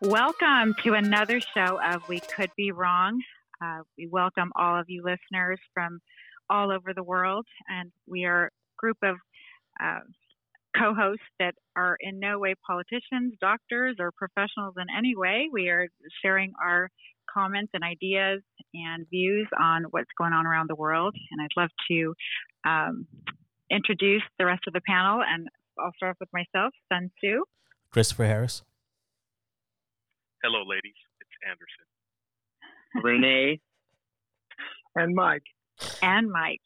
Welcome to another show of We Could Be Wrong. Uh, we welcome all of you listeners from all over the world, and we are a group of uh, co hosts that are in no way politicians, doctors, or professionals in any way. We are sharing our comments and ideas and views on what's going on around the world, and I'd love to um, introduce the rest of the panel, and I'll start off with myself, Sun Tzu. Christopher Harris. Hello, ladies. It's Anderson. Renee. and Mike. And Mike.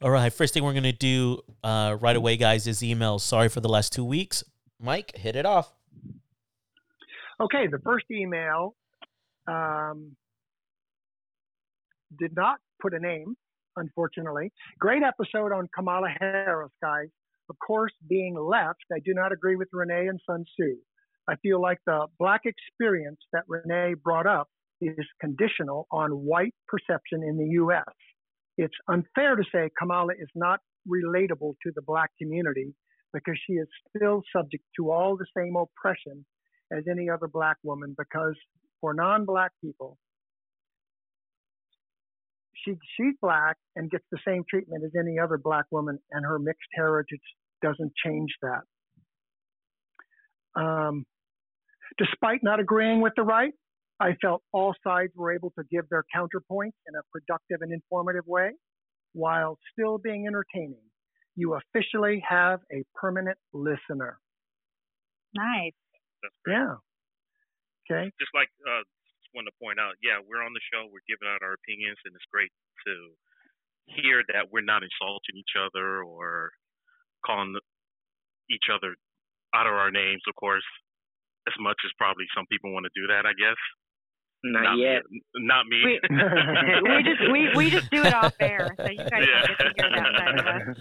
All right. First thing we're going to do uh, right away, guys, is emails. Sorry for the last two weeks. Mike, hit it off. Okay, the first email um, did not put a name, unfortunately. Great episode on Kamala Harris, guys. Of course, being left, I do not agree with Renee and Sun Tzu. I feel like the black experience that Renee brought up is conditional on white perception in the U.S. It's unfair to say Kamala is not relatable to the black community because she is still subject to all the same oppression as any other black woman because for non-black people, she, she's black and gets the same treatment as any other black woman and her mixed heritage doesn't change that. Um, despite not agreeing with the right, I felt all sides were able to give their counterpoints in a productive and informative way while still being entertaining. You officially have a permanent listener. Nice. Yeah. Okay. Just like, uh, just want to point out, yeah, we're on the show, we're giving out our opinions, and it's great to hear that we're not insulting each other or calling each other out of our names, of course, as much as probably some people want to do that, I guess. Not, yet. Me, not me. We, we just we, we just do it off air, so you guys Yeah. don't get to hear that side of us.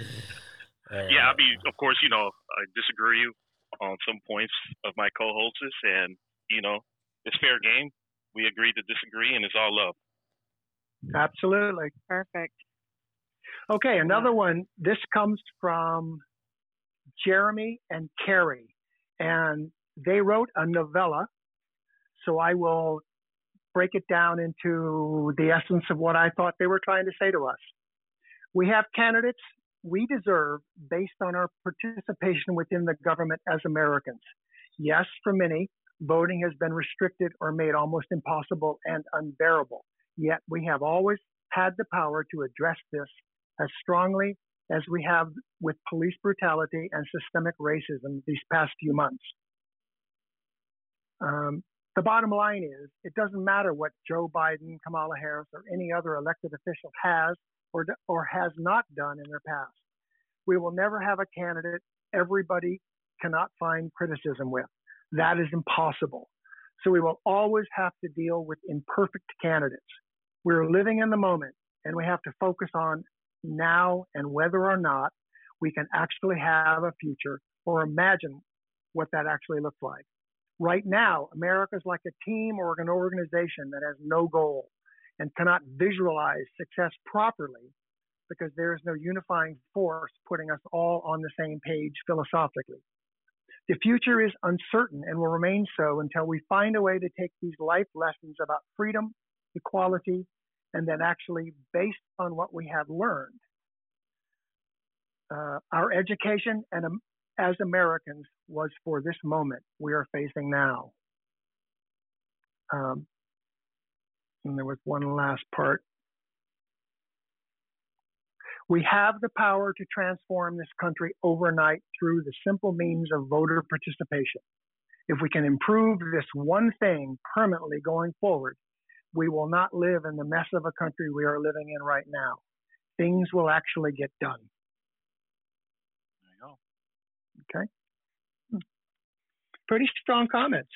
yeah, I mean, of course, you know, I disagree on some points of my co-hosts, and you know, it's fair game. We agree to disagree, and it's all love. Absolutely. Perfect. Okay, another one. This comes from Jeremy and Carrie, and they wrote a novella. So I will break it down into the essence of what I thought they were trying to say to us. We have candidates we deserve based on our participation within the government as Americans. Yes, for many, voting has been restricted or made almost impossible and unbearable. Yet we have always had the power to address this as strongly as we have with police brutality and systemic racism these past few months. Um, the bottom line is, it doesn't matter what Joe Biden, Kamala Harris, or any other elected official has or, or has not done in their past. We will never have a candidate everybody cannot find criticism with. That is impossible. So we will always have to deal with imperfect candidates. We're living in the moment and we have to focus on now and whether or not we can actually have a future or imagine what that actually looks like. Right now, America is like a team or an organization that has no goal and cannot visualize success properly because there is no unifying force putting us all on the same page philosophically. The future is uncertain and will remain so until we find a way to take these life lessons about freedom, equality, and then actually, based on what we have learned, uh, our education and um, as Americans was for this moment we are facing now. Um, and there was one last part. We have the power to transform this country overnight through the simple means of voter participation. If we can improve this one thing permanently going forward, we will not live in the mess of a country we are living in right now. Things will actually get done. There you go. Okay. Pretty strong comments.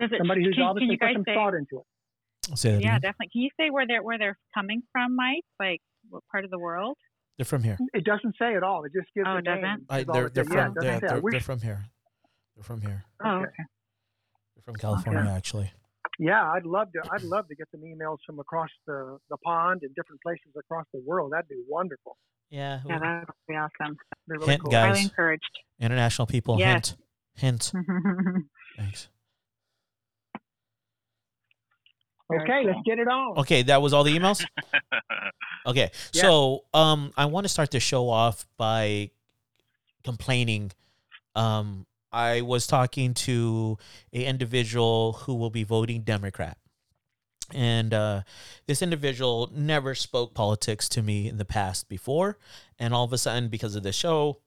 Does it, Somebody who's can, can obviously you put some say, thought into it. Say that Yeah, again. definitely. Can you say where they're where they're coming from, Mike? Like what part of the world? They're from here. It doesn't say at all. It just gives Oh, a it doesn't? name. I, they're they're says. Yeah, from they're, they're, they're from here. They're from here. Oh, Okay. okay. They're from California, actually. Yeah, I'd love to. I'd love to get some emails from across the, the pond and different places across the world. That'd be wonderful. Yeah. Yeah, that would be awesome. They're really Hint, cool. guys. Highly encouraged. International people. Yes. Hint. Hint. Thanks. Okay, let's get it on. Okay, that was all the emails. Okay, Yeah. so um, I want to start the show off by complaining. Um, I was talking to a individual who will be voting Democrat, and uh, this individual never spoke politics to me in the past before, and all of a sudden, because of the show,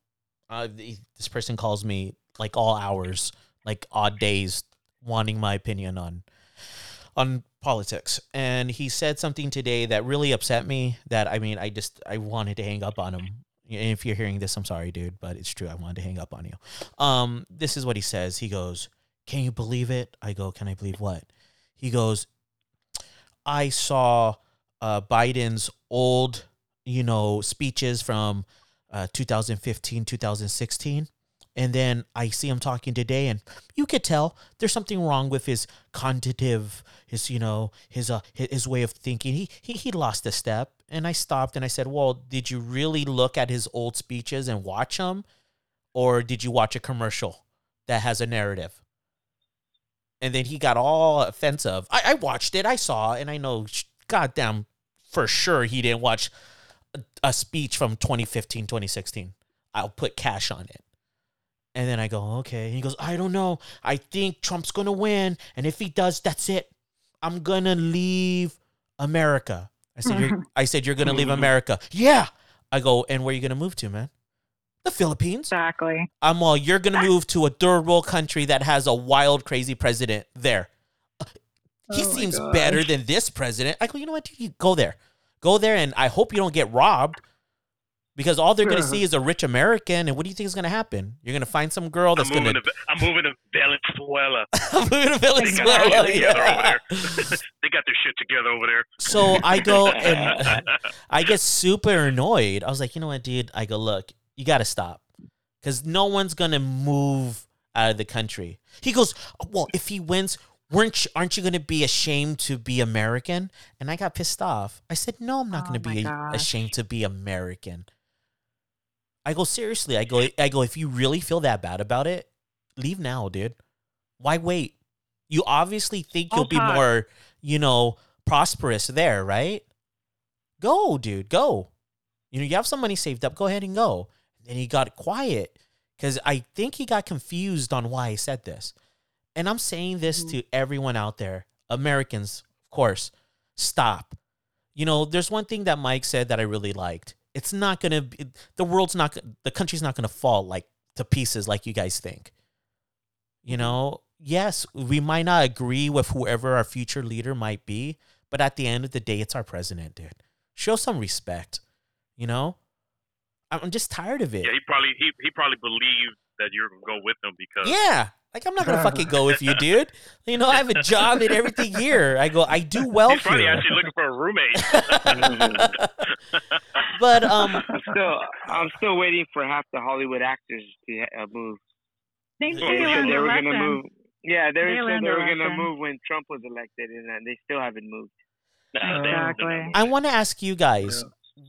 uh, this person calls me like all hours, like odd days, wanting my opinion on on politics. And he said something today that really upset me that i mean i just i wanted to hang up on him and if you're hearing this i'm sorry dude but it's true. I wanted to hang up on you. Um this is what he says. He goes can you believe it? I go can i believe what? He goes i saw uh biden's old you know speeches from uh 2015 2016 and then I see him talking today, and you could tell there's something wrong with his cognitive, his you know, his uh, his, way of thinking. He, he he lost a step, and I stopped and I said, "Well, did you really look at his old speeches and watch them, or did you watch a commercial that has a narrative?" And then he got all offensive. I, I watched it, I saw, and I know, goddamn, for sure he didn't watch a, a speech from 2015, 2016. I'll put cash on it. And then I go, okay. And he goes, I don't know. I think Trump's going to win. And if he does, that's it. I'm going to leave America. I said, you're, I said, you're going to leave America. Yeah. I go, and where are you going to move to, man? The Philippines. Exactly. I'm all, you're going to move to a third world country that has a wild, crazy president there. He Oh seems better than this president. I go, you know what? Dude, you go there. Go there, and I hope you don't get robbed because all they're going to see is a rich American. And what do you think is going to happen? You're going to find some girl that's going moving to. to I'm moving to Venezuela. I'm moving to They got their Venezuela. over Yeah. there. they got their shit together over there. So I go and I get super annoyed. I was like, you know what, dude? I go, look, you got to stop because no one's gonna move out of the country. He goes, well, if he wins, weren't you, aren't you gonna be ashamed to be American? And I got pissed off. I said, no, I'm not Oh gonna be gosh. ashamed to be American. I go seriously. I go. I go. If you really feel that bad about it, leave now, dude. Why wait? You obviously think you'll be more, you know, prosperous there, right? Go, dude, go. You know, you have some money saved up. Go ahead and go. And he got quiet because I think he got confused on why I said this. And I'm saying this mm-hmm. to everyone out there, Americans, of course. Stop. You know, there's one thing that Mike said that I really liked. It's not gonna be the world's not the country's not gonna fall like to pieces like you guys think. You mm-hmm. know, yes, we might not agree with whoever our future leader might be, but at the end of the day, it's our president, dude. Show some respect. You know, I'm I'm just tired of it. Yeah, he probably he he probably believed that you're gonna go with him because Yeah. Like I'm not gonna fucking go with you, dude. You know, I have a job and everything here. I go, I do well he's probably here. actually looking for a roommate. but um, I'm still, I'm still waiting for half the Hollywood actors to uh, move. They They say They they said learned they their were gonna move. Yeah, they, They said they were gonna move when Trump was elected, and uh, they still haven't moved. Nah, they ain't gonna Exactly. I want to ask you guys,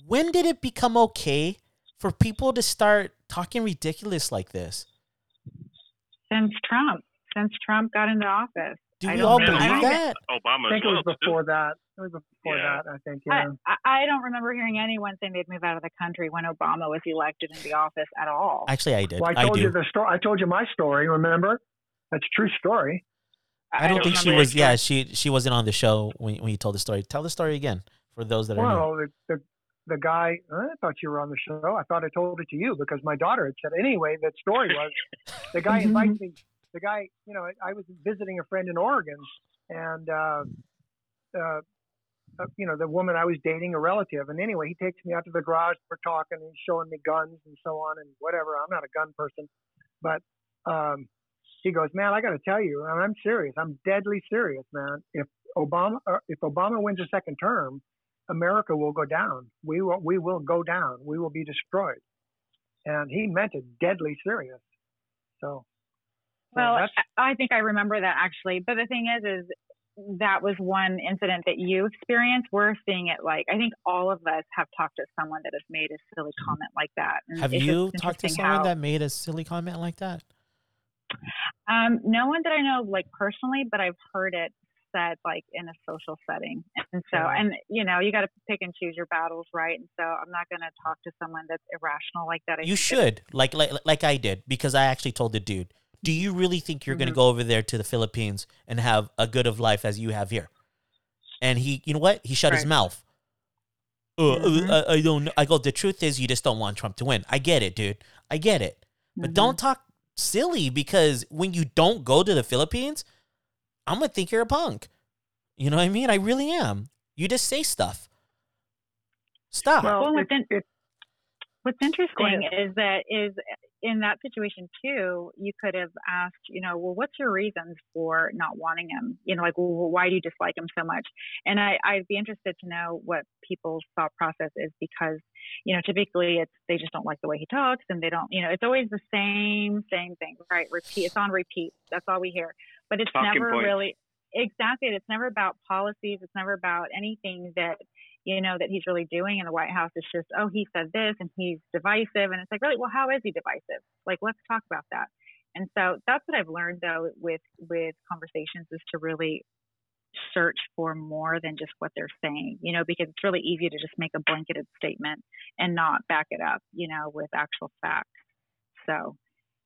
when did it become okay for people to start talking ridiculous like this? Since Trump, since Trump got into office. Do I we don't all believe I that? Obama I as think it well. was too. before that. It was before Yeah. that, I think. I, Yeah. I, I don't remember hearing anyone saying they'd move out of the country when Obama was elected into the office at all. Actually, I did. well, I I told do. you the story. I told you my story. Remember? That's a true story. I don't think she was. Yeah, she she wasn't on the show when when you told the story. Tell the story again for those that are. Well, the, the the guy. I thought you were on the show. I thought I told it to you because my daughter had said. Anyway, that story was the guy invites me. The guy, you know, I was visiting a friend in Oregon, and uh, uh, uh, you know, the woman I was dating, a relative. And anyway, he takes me out to the garage. We're talking, and he's showing me guns and so on and whatever. I'm not a gun person, but um, he goes, "Man, I got to tell you, and I'm serious. I'm deadly serious, man. If Obama, uh, if Obama wins a second term, America will go down. We will, we will go down. We will be destroyed." And he meant it deadly serious. So, so Well, that's, I I think I remember that actually. But the thing is, is that was one incident that you experienced. We're seeing it like I think all of us have talked to someone that has made a silly comment like that. And have you talked to someone how, that made a silly comment like that? Um, no one that I know like personally, but I've heard it said like in a social setting. And so, and you know, you got to pick and choose your battles, right? And so, I'm not going to talk to someone that's irrational like that. I you should, like, like, like I did, because I actually told the dude, "Do you really think you're mm-hmm. going to go over there to the Philippines and have a good of life as you have here?" And he, you know what? He shut right. his mouth. Uh, mm-hmm. uh, I don't. I go. The truth is, you just don't want Trump to win. I get it, dude. I get it. But mm-hmm. don't talk silly because when you don't go to the Philippines, I'm gonna think you're a punk. You know what I mean? I really am. You just say stuff. Stop. Well, what's, in, what's interesting is that is in that situation too. You could have asked, you know, well, what's your reasons for not wanting him? You know, like, well, why do you dislike him so much? And I, I'd be interested to know what people's thought process is because, you know, typically it's they just don't like the way he talks and they don't, you know, it's always the same same thing, right? Repeat. It's on repeat. That's all we hear but it's Talking never really exactly. It's never about policies. It's never about anything that you know that he's really doing in the White House. It's just oh he said this and he's divisive, and it's like really well how is he divisive? Like let's talk about that. And so that's what I've learned though with with conversations is to really search for more than just what they're saying, you know, because it's really easy to just make a blanketed statement and not back it up, you know, with actual facts. So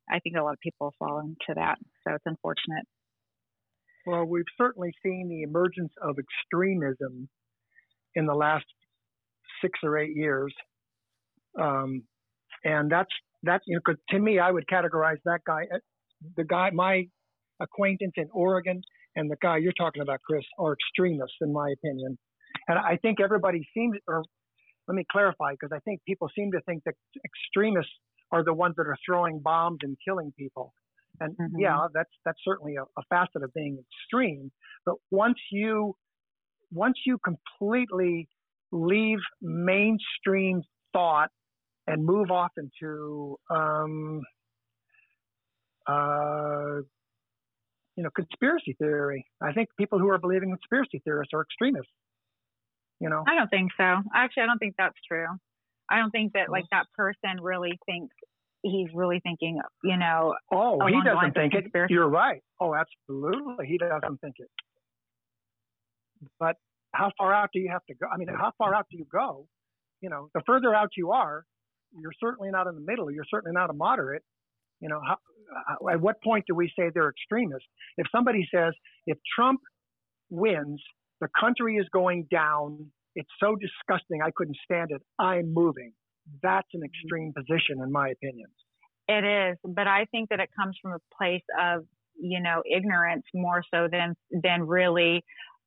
I think a lot of people fall into that. So it's unfortunate. Well, we've certainly seen the emergence of extremism in the last six or eight years, um, and that's that's you know, to me, I would categorize that guy, uh, the guy, my acquaintance in Oregon, and the guy you're talking about, Chris, are extremists in my opinion, and I think everybody seems, or let me clarify, because I think people seem to think that extremists are the ones that are throwing bombs and killing people. And mm-hmm. yeah, that's that's certainly a, a facet of being extreme. But once you once you completely leave mainstream thought and move off into um, uh, you know conspiracy theory, I think people who are believing conspiracy theorists are extremists. You know, I don't think so. Actually, I don't think that's true. I don't think that like that person really thinks he's really thinking, you know. Oh, he doesn't think it. You're right. Oh, absolutely, he doesn't think it. But how far out do you have to go? I mean, how far out do you go? You know, the further out you are, you're certainly not in the middle. You're certainly not a moderate. You know, how, uh, at what point do we say they're extremists? If somebody says if Trump wins, the country is going down. It's so disgusting. I couldn't stand it. I'm moving that's an extreme position, in my opinion. It is, but I think that it comes from a place of you know ignorance more so than than really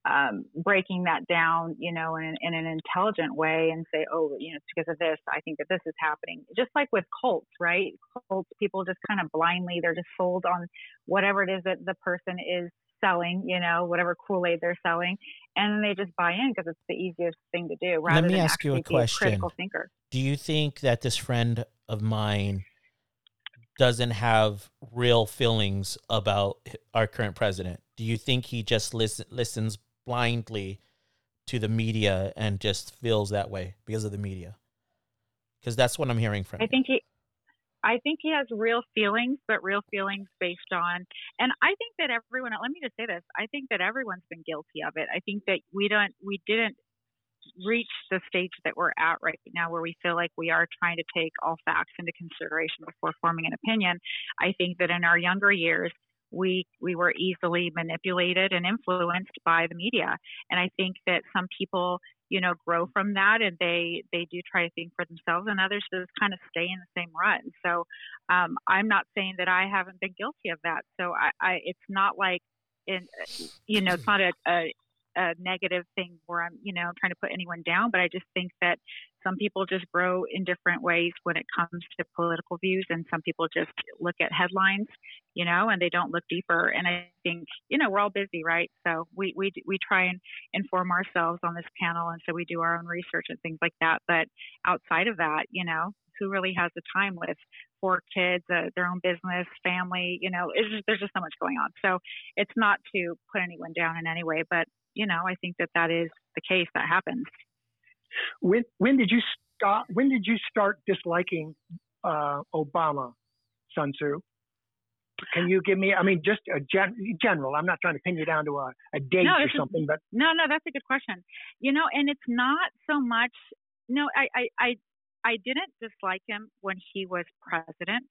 um, breaking that down, you know, in, in an intelligent way and say, oh, you know, it's because of this. I think that this is happening. Just like with cults, right? Cults, people just kind of blindly, they're just sold on whatever it is that the person is selling, you know, whatever Kool Aid they're selling, and they just buy in because it's the easiest thing to do. Rather Let me than ask you a question. A critical thinker. Do you think that this friend of mine doesn't have real feelings about our current president? Do you think he just listen, listens blindly to the media and just feels that way because of the media? Because that's what I'm hearing from. I think he. I think he has real feelings, but real feelings based on, and I think that everyone, let me just say this, I think that everyone's been guilty of it. I think that we don't, we didn't reach the stage that we're at right now where we feel like we are trying to take all facts into consideration before forming an opinion. I think that in our younger years, we we were easily manipulated and influenced by the media and i think that some people you know grow from that and they they do try to think for themselves and others just kind of stay in the same rut. And so um i'm not saying that i haven't been guilty of that. So i, I it's not like in you know it's not a, a a negative thing where I'm, you know, trying to put anyone down, but I just think that some people just grow in different ways when it comes to political views, and some people just look at headlines, you know, and they don't look deeper. And I think, you know, we're all busy, right? So we we we try and inform ourselves on this panel, and so we do our own research and things like that. But outside of that, you know, who really has the time with four kids, uh, their own business, family. You know, just, there's just so much going on. So it's not to put anyone down in any way, but you know, I think that that is the case that happens. When when did you stop? When did you start disliking uh, Obama, Sun Tzu? Can you give me? I mean, just a gen, general. I'm not trying to pin you down to a, a date No, or something, but No, no, that's a good question. You know, and it's not so much. No, I, I, I, I didn't dislike him when he was president.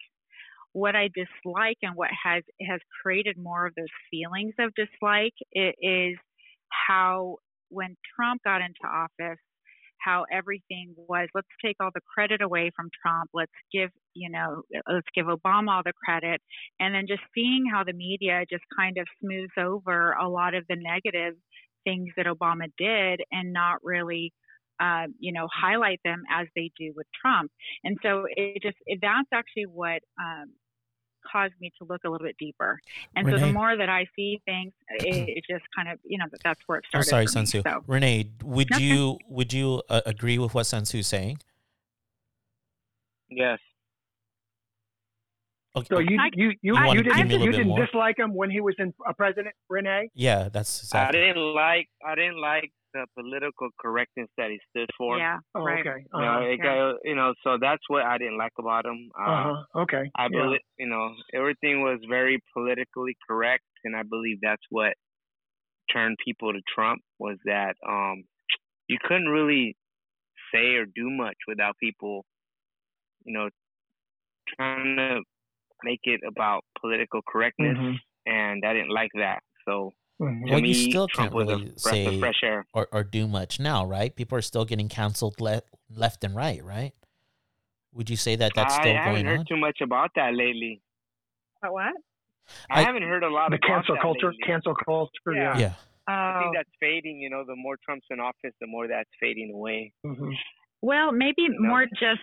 What I dislike and what has has created more of those feelings of dislike is how when Trump got into office, how everything was. Let's take all the credit away from Trump. Let's give you know, let's give Obama all the credit, and then just seeing how the media just kind of smooths over a lot of the negative things that Obama did and not really, uh, you know, highlight them as they do with Trump. And so it just it, that's actually what um, caused me to look a little bit deeper. And so the more that I see things, it, it just kind of you know that's where it started. I'm sorry, for me. Sansu. So Renee, would Okay. you would you uh, agree with what Sun Tzu's saying? Yes. Okay. so you I- you you, you Give me a didn't you didn't dislike him when he was in a president, Renee. yeah, that's Exactly. I didn't like I didn't like the political correctness that he stood for. yeah, Oh, right. okay. You know, Uh-huh. got, you know, so that's what I didn't like about him. Uh, uh-huh. Okay. I yeah. believe, you know, everything was very politically correct, and I believe that's what turned people to Trump was that um, you couldn't really say or do much without people, you know, trying to make it about political correctness, Mhm. and I didn't like that. So Mhm. Well, you still Trump can't really breath say- of fresh air. or, or do much now, right? People are still getting canceled le- left and right, right? Would you say that that's still I still haven't going heard on? too much about that lately. But what? I, I- haven't heard a lot The about cancel that culture, lately. cancel culture. Yeah. Yeah. Yeah. I Oh, think that's fading. You know, the more Trump's in office, the more that's fading away. Mhm. Well, maybe You know? more just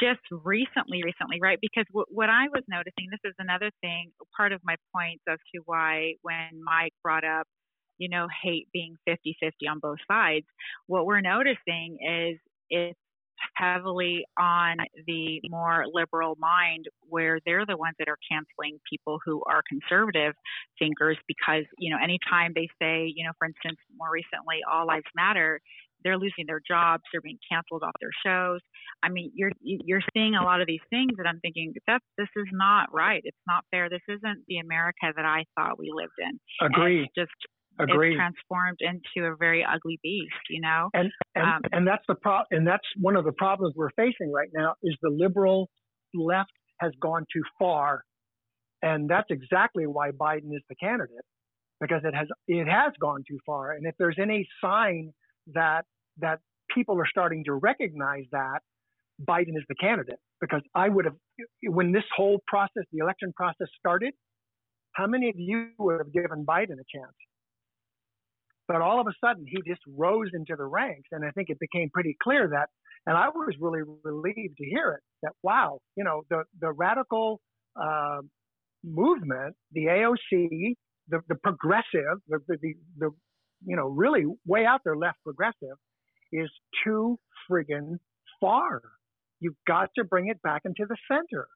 just recently, recently, right? Because w- what I was noticing, this is another thing, part of my points as to why when Mike brought up, you know, hate being 50-50 on both sides, what we're noticing is it's heavily on the more liberal mind where they're the ones that are canceling people who are conservative thinkers because, you know, anytime they say, you know, for instance, more recently, all lives matter, they're losing their jobs, they're being canceled off their shows. I mean, you're you're seeing a lot of these things that I'm thinking that this is not right. It's not fair. This isn't the America that I thought we lived in. And Agree. It's just Agree. it's transformed into a very ugly beast, you know. and and, Um, and that's the pro- and that's one of the problems we're facing right now is the liberal left has gone too far and that's exactly why Biden is the candidate because it has it has gone too far and if there's any sign that that people are starting to recognize that Biden is the candidate. Because I would have when this whole process the election process started how many of you would have given Biden a chance? But all of a sudden he just rose into the ranks and i think it became pretty clear that and i was really relieved to hear it that wow you know the the radical uh, movement the aoc the, the progressive the, the, the, the you know really way out there left progressive is too friggin far you've got to bring it back into the center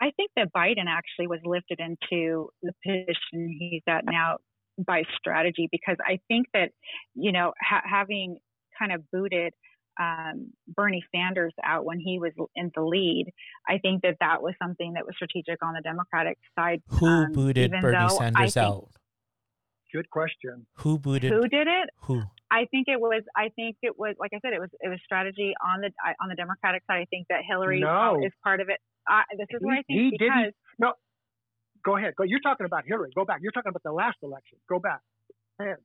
I think that Biden actually was lifted into the position he's at now by strategy because I think that, you know, ha- having kind of booted um, Bernie Sanders out when he was in the lead, I think that that was something that was strategic on the Democratic side. Who um, booted Bernie though Sanders think- out? Good question Who booted Who did it? who? I think it was. I think it was. Like I said, it was. It was strategy on the on the Democratic side. I think that Hillary No. is part of it. I, this is what I think he because didn't- go ahead go you're talking about hillary go back you're talking about the last election go back ahead.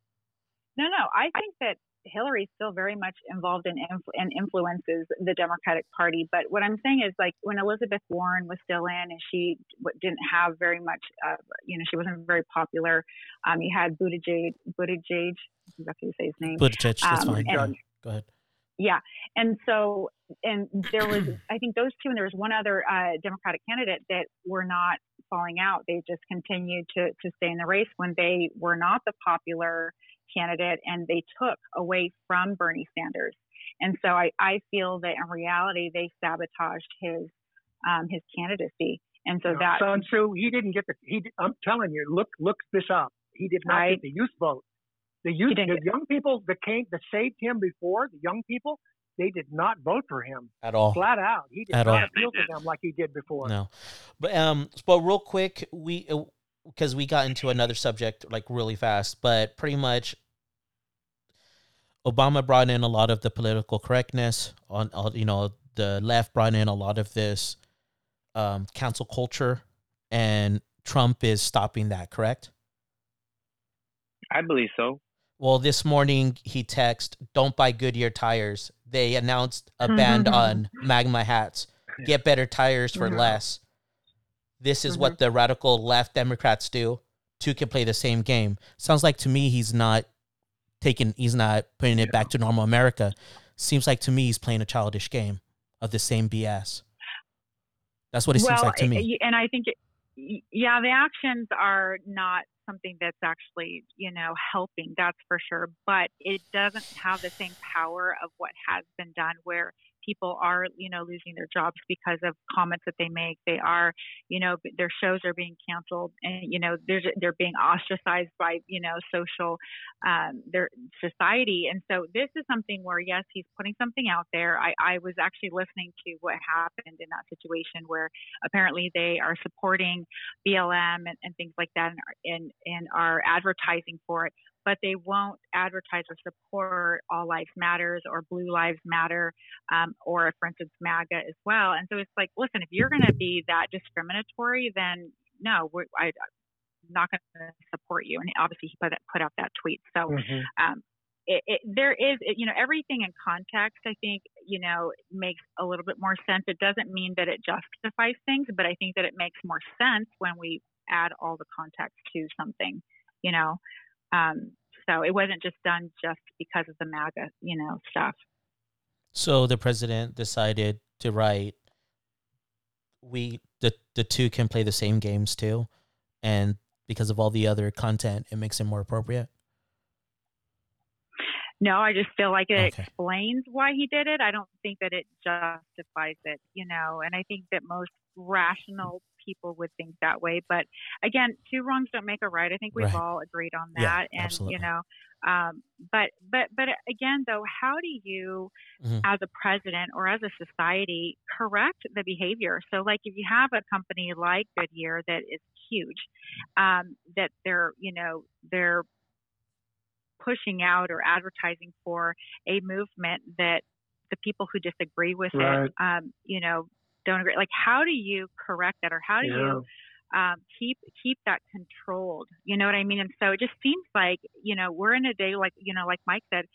No, no. I think that Hillary's still very much involved in and influences the Democratic Party. But what I'm saying is, like, when Elizabeth Warren was still in and she didn't have very much, uh, you know, she wasn't very popular. Um, you had Buttigieg, Buttigieg, that's how you say his name. Buttigieg. That's Um, fine. and- Go ahead. Yeah, and so and there was I think those two and there was one other uh, Democratic candidate that were not falling out. They just continued to to stay in the race when they were not the popular candidate, and they took away from Bernie Sanders. And so I, I feel that in reality they sabotaged his um, his candidacy. And so No, that Sun Tzu, he didn't get the. He. I'm telling you, look, look this up. He did not I- get the youth vote. The youth, the get- young people that came that saved him before, the young people, they did not vote for him at all. flat out. He did At not all. Appeal to them like he did before. No, but um, but real quick, we because we got into another subject like really fast, but pretty much, Obama brought in a lot of the political correctness on, on you know the left brought in a lot of this um cancel culture, and Trump is stopping that. Correct. I believe so. Well, this morning he texted, "Don't buy Goodyear tires." They announced a ban on MAGA hats. Get better tires for less. This is what mm-hmm. the radical left Democrats do. Two can play the same game. Sounds like to me he's not taking. He's not putting it back to normal America. Seems like to me he's playing a childish game of the same BS. That's what it seems like to me. Eh, eh, and I think, it, yeah, the actions are not something that's actually, you know, helping. That's for sure. But it doesn't have the same power of what has been done, where people are, you know, losing their jobs because of comments that they make. They are, you know, their shows are being canceled, and you know, there's they're being ostracized by, you know, social, um, their society. And so this is something where yes, he's putting something out there. I, I was actually listening to what happened in that situation where apparently they are supporting BLM and, and things like that and, and, and are advertising for it, but they won't advertise or support All Lives Matters or Blue Lives Matter um, or, for instance, MAGA as well. And so it's like, listen, if you're going to be that discriminatory, then no, I'm not going to support you. And obviously, he put, put out that tweet. So Mhm. um, it, it, there is, it, you know, everything in context, I think, you know, makes a little bit more sense. It doesn't mean that it justifies things, but I think that it makes more sense when we add all the context to something, you know. Um, so it wasn't just done just because of the MAGA, you know, stuff. So the president decided to write we the the two can play the same games too and because of all the other content it makes it more appropriate. No, I just feel like it Okay. explains why he did it. I don't think that it justifies it, you know, and I think that most rational people would think that way. But again, two wrongs don't make a right. I think we've Right. all agreed on Yeah, that. and absolutely. you know, um, but but but again though, how do you Mhm. as a president or as a society correct the behavior? So like if you have a company like Goodyear that is huge, um, that they're, you know, they're pushing out or advertising for a movement that the people who disagree with Right. it, um, you know, don't agree. Like, how do you correct that, or how do you um, keep keep that controlled? You know what I mean? And so it just seems like you know we're in a day like you know, like Mike said,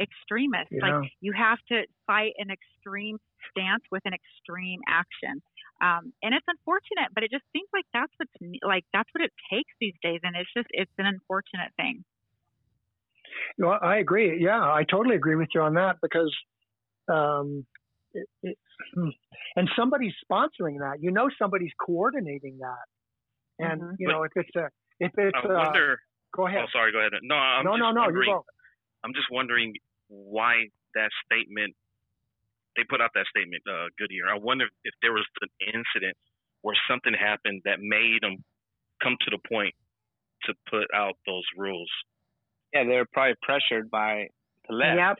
extremists. Yeah. Like you have to fight an extreme stance with an extreme action. Um, and it's unfortunate, but it just seems like that's what's like that's what it takes these days, and it's just it's an unfortunate thing. Well, I agree. Yeah, I totally agree with you on that because, um, it, it, and somebody's sponsoring that. You know, somebody's coordinating that. And Mhm. you know, if it's a, if it's I uh, wonder. go ahead. Oh, sorry. Go ahead. No, I'm no, just no, no, you wondering. go. I'm just wondering why that statement. They put out that statement, uh, Goodyear. I wonder if, if there was an incident where something happened that made them come to the point to put out those rules. Yeah, they're probably pressured by the left. Yep.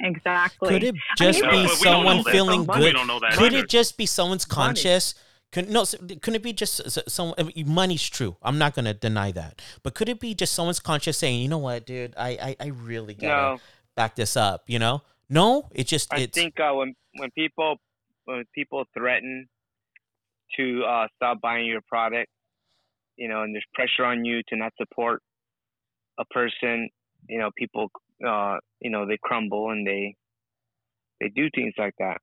Exactly. Could it just mean, be but we don't someone feeling good? We don't know that Could either. it just be someone's conscious? Could no? Could it be just s- some? I mean, Money's true. I'm not gonna deny that. But could it be just someone's conscious saying, you know what, dude, I I, I really gotta No, back this up. You know? No, it just I it's think uh, when when people when people threaten to uh, stop buying your product, you know, and there's pressure on you to not support a person, you know, people, uh, you know, they crumble and they they do things like that.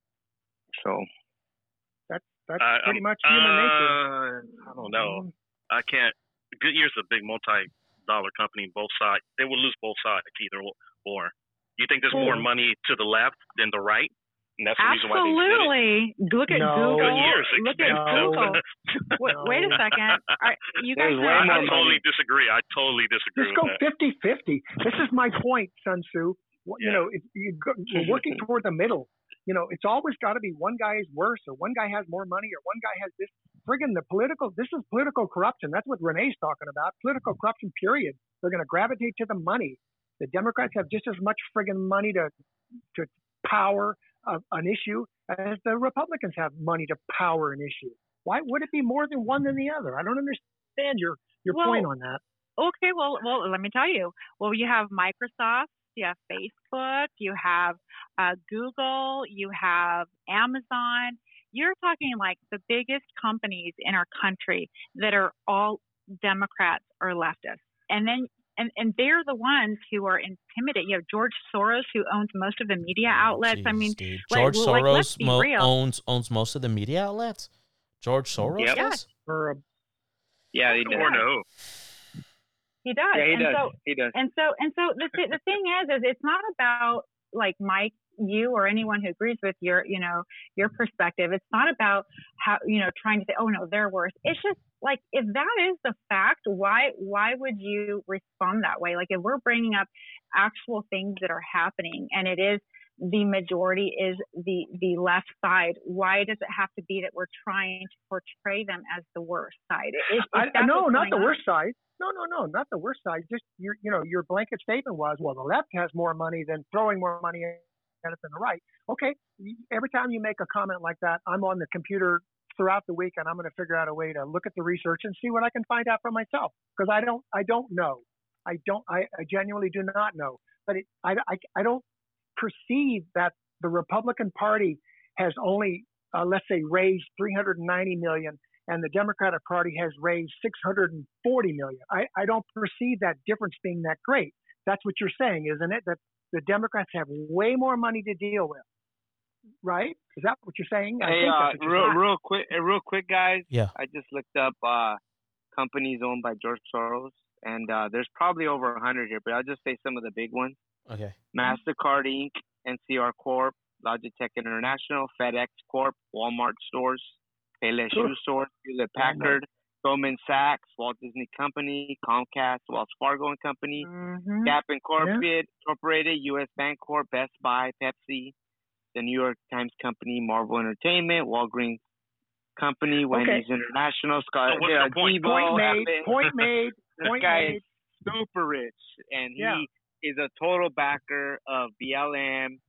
So That's that's I- pretty I'm- much human nature. Uh, I don't know. I can't. Goodyear's a big multi-dollar company. Both sides, they will lose both sides either or. You think there's more money to the left than the right, and that's the reason why they did. Absolutely. Look at No. Google. Goodyear's Look at expensive. Google. Wait, wait a second. Are, you guys There's way have I totally disagree. I totally disagree Just go with 50 50. This is my point, Sun Tzu. You Yeah. know, it, you go, we're working toward the middle. You know, it's always got to be one guy is worse or one guy has more money or one guy has this. Friggin' the political, this is political corruption. That's what Renee's talking about. Political corruption, period. They're going to gravitate to the money. The Democrats have just as much friggin' money to to power a, an issue as the Republicans have money to power an issue. Why would it be more than one than the other? I don't understand your your Well, point on that. Okay, well, well, let me tell you. Well, you have Microsoft, you have Facebook, you have uh, Google, you have Amazon. You're talking like the biggest companies in our country that are all Democrats or leftists, and then and and they're the ones who are intimidated. You have George Soros, who owns most of the media outlets. I mean, dude. like- George like, Soros be mo- owns owns most of the media outlets. George Soros Yep. does. For a, Yeah, he does. Or no. he does. Yeah, he and does. so he does. and so and so the th- the thing is is it's not about like Mike you or anyone who agrees with your you know your perspective it's not about how you know trying to say oh no they're worse it's just like if that is the fact why why would you respond that way like if we're bringing up actual things that are happening and it is the majority is the the left side why does it have to be that we're trying to portray them as the worst side if I, no, not the on- worst side. No, no, no, not the worst side. Just your, you know, your blanket statement was, well, the left has more money than throwing more money at it than the right. Okay, every time you make a comment like that, I'm on the computer throughout the week, and I'm going to figure out a way to look at the research and see what I can find out for myself because I don't, I don't know. I don't, I, I genuinely do not know. But it, I, I, I don't perceive that the Republican Party has only, uh, let's say, raised 390 million and the Democratic Party has raised 640 million. I, I don't perceive that difference being that great. That's what you're saying, isn't it? That the Democrats have way more money to deal with, right? Is that what you're saying? I Hey, think uh, what you're real, saying. real quick, real quick, guys. Yeah. I just looked up uh, companies owned by George Soros, and uh, there's probably over a hundred here, but I'll just say some of the big ones: Okay. Mastercard Inc., NCR Corp., Logitech International, FedEx Corp., Walmart Stores, Payless Sure. Shoe Stores, Hewlett Packard, Goldman Sachs, Walt Disney Company, Comcast, Wells Fargo and Company, Mhm. Gap Incorporated, Incorporated, U.S. Bank Corp., Best Buy, Pepsi, the New York Times Company, Marvel Entertainment, Walgreens Company, Wendy's International, Scott, what's yeah, the point? Devo, Point made. Point made. This Point guy made. is super rich, and Yeah. he is a total backer of BLM,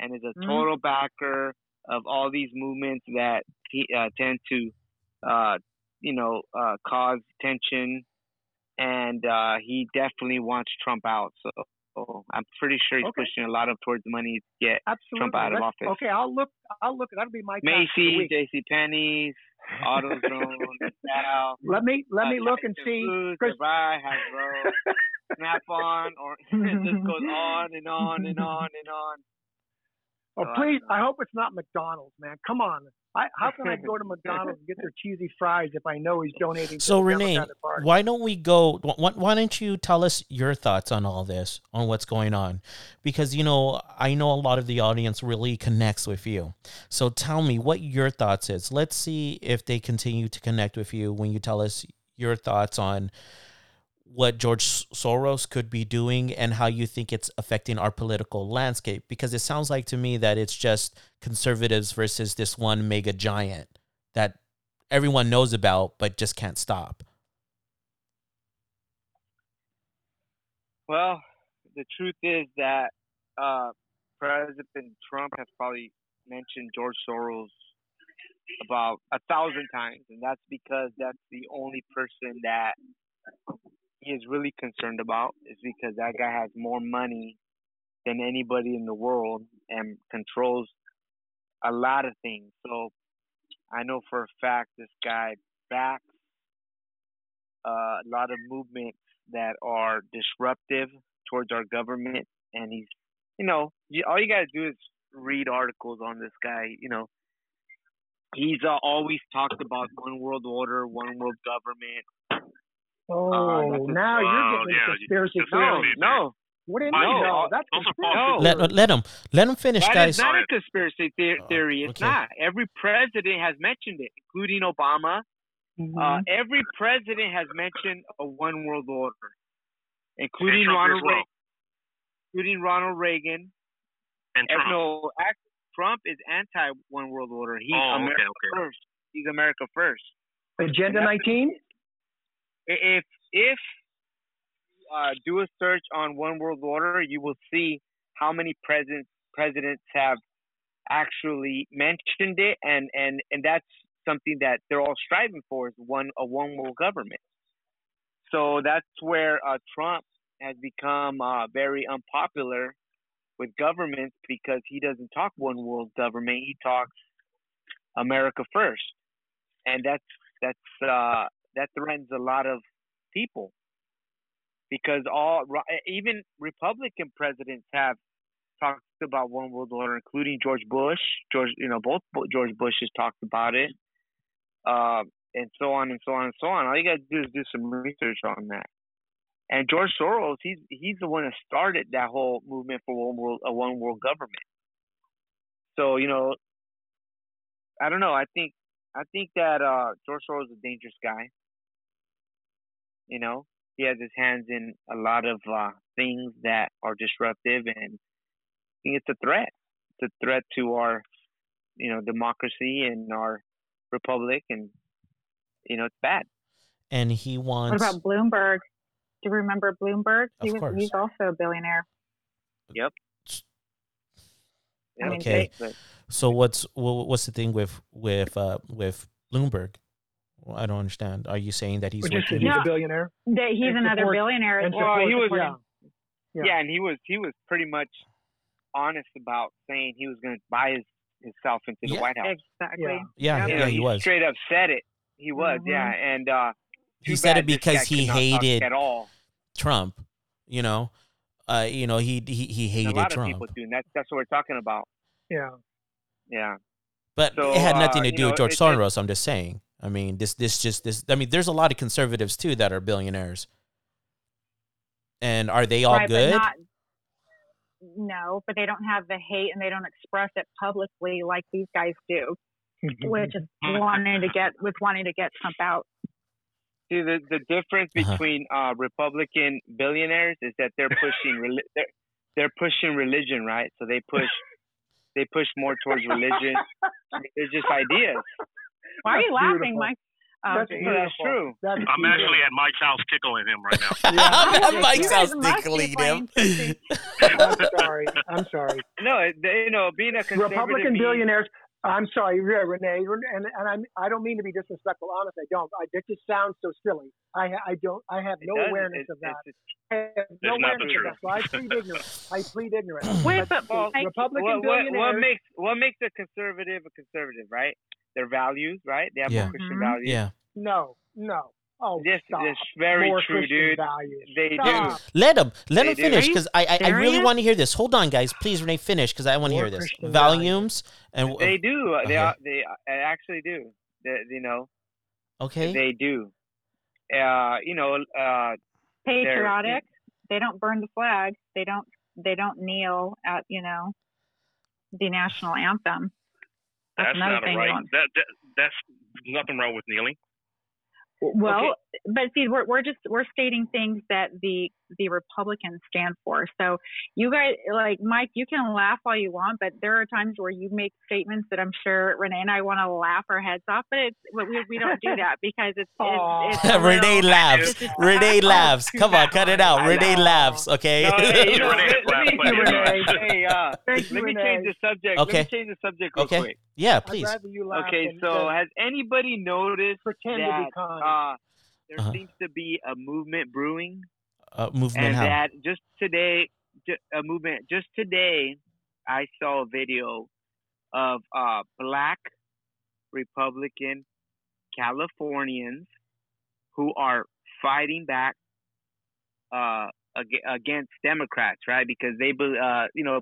and is a Mhm. total backer of all these movements that uh, tend to, uh, you know, uh, cause tension, and uh, he definitely wants Trump out. So, so I'm pretty sure he's Okay. pushing a lot of towards money to get Absolutely. Trump out of Let's- office. Okay, I'll look. I'll look. That'll be my Macy's. J.C. Penney's, AutoZone, Dow. Let me let uh, me look and see. Levi, Hasbro, Snap on, or it just goes on and on and on and on. Oh, So please! don't. I hope it's not McDonald's, man. Come on. I, how can I go to McDonald's and get their cheesy fries if I know he's donating to So the Renee, Democratic Party? why don't we go? Why, why don't you tell us your thoughts on all this, on what's going on? Because you know, I know a lot of the audience really connects with you. So tell me what your thoughts is. Let's see if they continue to connect with you when you tell us your thoughts on what George Soros could be doing and how you think it's affecting our political landscape. Because it sounds like to me that it's just conservatives versus this one mega giant that everyone knows about but just can't stop. Well, the truth is that uh, President Trump has probably mentioned George Soros about a thousand times, and that's because that's the only person that he is really concerned about. Is because that guy has more money than anybody in the world and controls a lot of things. So I know for a fact this guy backs uh, a lot of movements that are disruptive towards our government, and he's, you know, all you gotta do is read articles on this guy. You know, he's uh, always talked about one world order, one world government. Oh, Uh, now wow, you're getting yeah, conspiracy just- No, theories. no, What do you No, mean? No, no, that's those are conspiracy. No. Let theories. let him let him finish, that guys. is not a conspiracy the- Oh, theory. It's okay. not. Every president has mentioned it, including Obama. Mhm. Uh, every president has mentioned a one world order, including Ronald as well. Reagan. including Ronald Reagan. And And Trump. no, actually, Trump is anti one world order. He's Oh, America okay. first. He's America first. Agenda 19. If if uh, do a search on one world order, you will see how many presidents presidents have actually mentioned it, and and and that's something that they're all striving for is one a one world government. So that's where uh, Trump has become uh, very unpopular with governments because he doesn't talk one world government. He talks America first, and that's that's uh, that threatens a lot of people because all even Republican presidents have talked about one world order, including George Bush. George, you know, both George Bushes talked about it, uh, and so on and so on and so on. All you got to do is do some research on that. And George Soros, he's he's the one that started that whole movement for one world a one world government. So you know, I don't know. I think I think that uh, George Soros is a dangerous guy. You know, he has his hands in a lot of uh, things that are disruptive, and I think it's a threat. It's a threat to our, you know, democracy and our republic, and you know, it's bad. And he wants. What about Bloomberg? Do you remember Bloomberg? He Of was, course. He's also a billionaire. Yep. I mean, Okay. But So what's wha- what's the thing with with uh, with Bloomberg? Well, I don't understand. Are you saying that he's Which is working? he's No. a billionaire. That he's And another support- billionaire. and well. Well, he was- supporting- yeah. Yeah. and he was he was pretty much honest about saying he was going to buy his himself into the Yeah. White House. Exactly. Yeah. Yeah, You yeah, know, he was. straight up said it. He was, Mhm. yeah, and uh, He said it because he could not talk hated at all. Trump. You know, uh, you know he he, he And hated a lot Trump, of people do, and that's that's what we're talking about. Yeah. Yeah. but So, it had nothing uh, to you do know, with George it just- Soros. I'm just saying. I mean, this this just this. I mean, there's a lot of conservatives too that are billionaires. And are they all right, good? But not, no, but they don't have the hate and they don't express it publicly like these guys do, which is wanting to get with wanting to get Trump out. See, the the difference Uh-huh. between uh, Republican billionaires is that they're pushing reli- they're, they're pushing religion, right? So they push they push more towards religion, religious ideas. Why are you That's laughing, beautiful. Mike? Oh, That's geez. No, that's beautiful. true. That's I'm beautiful. actually at Mike's house tickling him right now. I'm at Mike's house tickling him. I'm sorry. I'm sorry. No, they, you know, being a conservative Republican means- billionaires. I'm sorry, Renee, and and I'm, I don't mean to be disrespectful. Honestly, I don't. I, that just sounds so silly. I I don't. I have no awareness it- of that. it's- I have no It's not awareness the of that. So I plead ignorance. I plead ignorance. Wait, but Well, Mike, Republican what, what, billionaires. what makes what makes a conservative a conservative, right? Their values, right? They have Yeah. more Christian Mhm. values. yeah. no, no. Oh, Yes, stop. it's very More true, Christian dude. Values. They Stop. Let them. let They him finish because I, I I really want to hear this. Hold on, guys, please, Renee, finish because I want to hear this. Christian Volumes and They do. They are, they uh, actually do. They, you know, okay. they do. Uh, you know, uh, patriotic. They don't burn the flag. They don't. They don't kneel at you know the national anthem. That's, That's another not a thing. they right. That, that that's nothing wrong with kneeling. Well, but see, we're we're just we're stating things that the the Republicans stand for. So you guys, like Mike, you can laugh all you want, but there are times where you make statements that I'm sure Renee and I want to laugh our heads off, but it's we we don't do that because it's Aw. it's, it's a Renee little- laughs. Renee laughs. Come on, cut it out. I Renee laughs. Okay. no, hey, you know, let, let me, Renee, hey, uh, let me change the subject. Okay. Let me change the subject real Okay. quick. Yeah, I'd please. rather you laugh Okay, so has anybody noticed pretend to that be kind. uh, there Uh-huh. seems to be a movement brewing, Uh, movement and how? that just today, a movement. Just today, I saw a video of uh, black Republican Californians who are fighting back uh, against Democrats, right? Because they, uh, you know,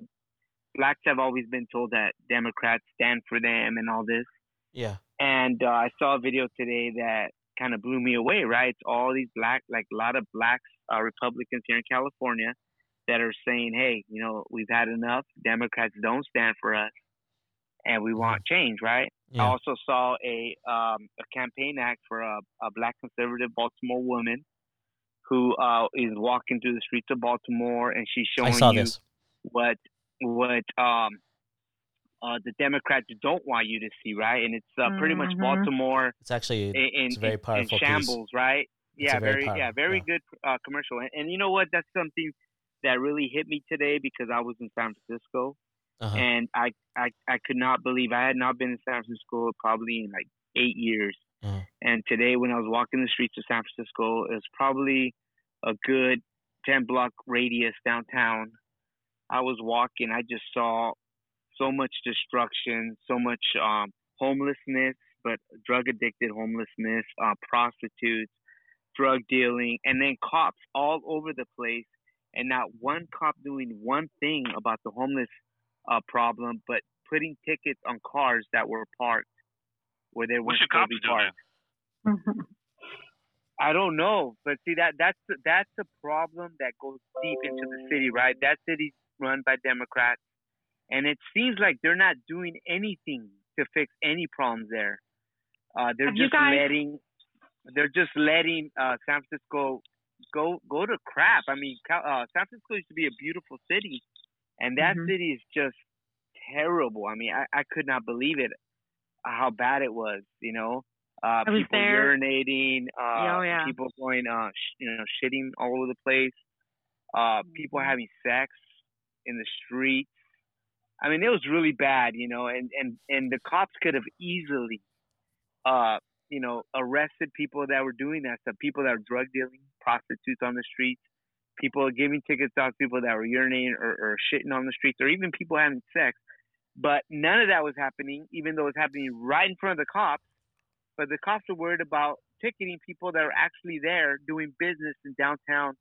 blacks have always been told that Democrats stand for them and all this. yeah. And uh, I saw a video today that kind of blew me away, right? It's all these black, like a lot of blacks, uh, Republicans here in California that are saying, hey, you know, we've had enough. Democrats don't stand for us and we want change, right? I also saw a um, a campaign act for a, a black conservative Baltimore woman who uh, is walking through the streets of Baltimore, and she's I showing saw you this. what what um uh the Democrats don't want you to see, right? And it's uh, pretty much Mhm. Baltimore It's actually in, in, it's a very in- powerful in piece. shambles, right? It's Yeah, very very, yeah, very yeah. good uh, commercial. And, and you know what? That's something that really hit me today because I was in San Francisco Uh-huh. and I, I I could not believe I had not been in San Francisco probably in like eight years. Uh-huh. And today, when I was walking the streets of San Francisco, it was probably a good ten block radius downtown. I was walking. I just saw so much destruction, so much um, homelessness, but drug addicted homelessness, uh, prostitutes, drug dealing, and then cops all over the place, and not one cop doing one thing about the homeless uh, problem, but putting tickets on cars that were parked where they weren't supposed to be parked. I don't know, but see that that's the, that's the problem that goes deep into the city, right? That city's run by Democrats, and it seems like they're not doing anything to fix any problems there. Uh, they're Have just guys- letting they're just letting uh, San Francisco go go to crap. I mean, uh, San Francisco used to be a beautiful city, and that Mhm. city is just terrible. I mean, I, I could not believe it how bad it was. You know, uh, people there. urinating, uh, Oh, yeah. people going, uh, sh- you know, shitting all over the place, uh, people Mhm. having sex in the streets. I mean, it was really bad, you know, and and and the cops could have easily, uh, you know, arrested people that were doing that stuff, people that were drug dealing, prostitutes on the streets, people giving tickets out people that were urinating or, or shitting on the streets, or even people having sex. But none of that was happening, even though it was happening right in front of the cops. But the cops were worried about ticketing people that are actually there doing business in downtown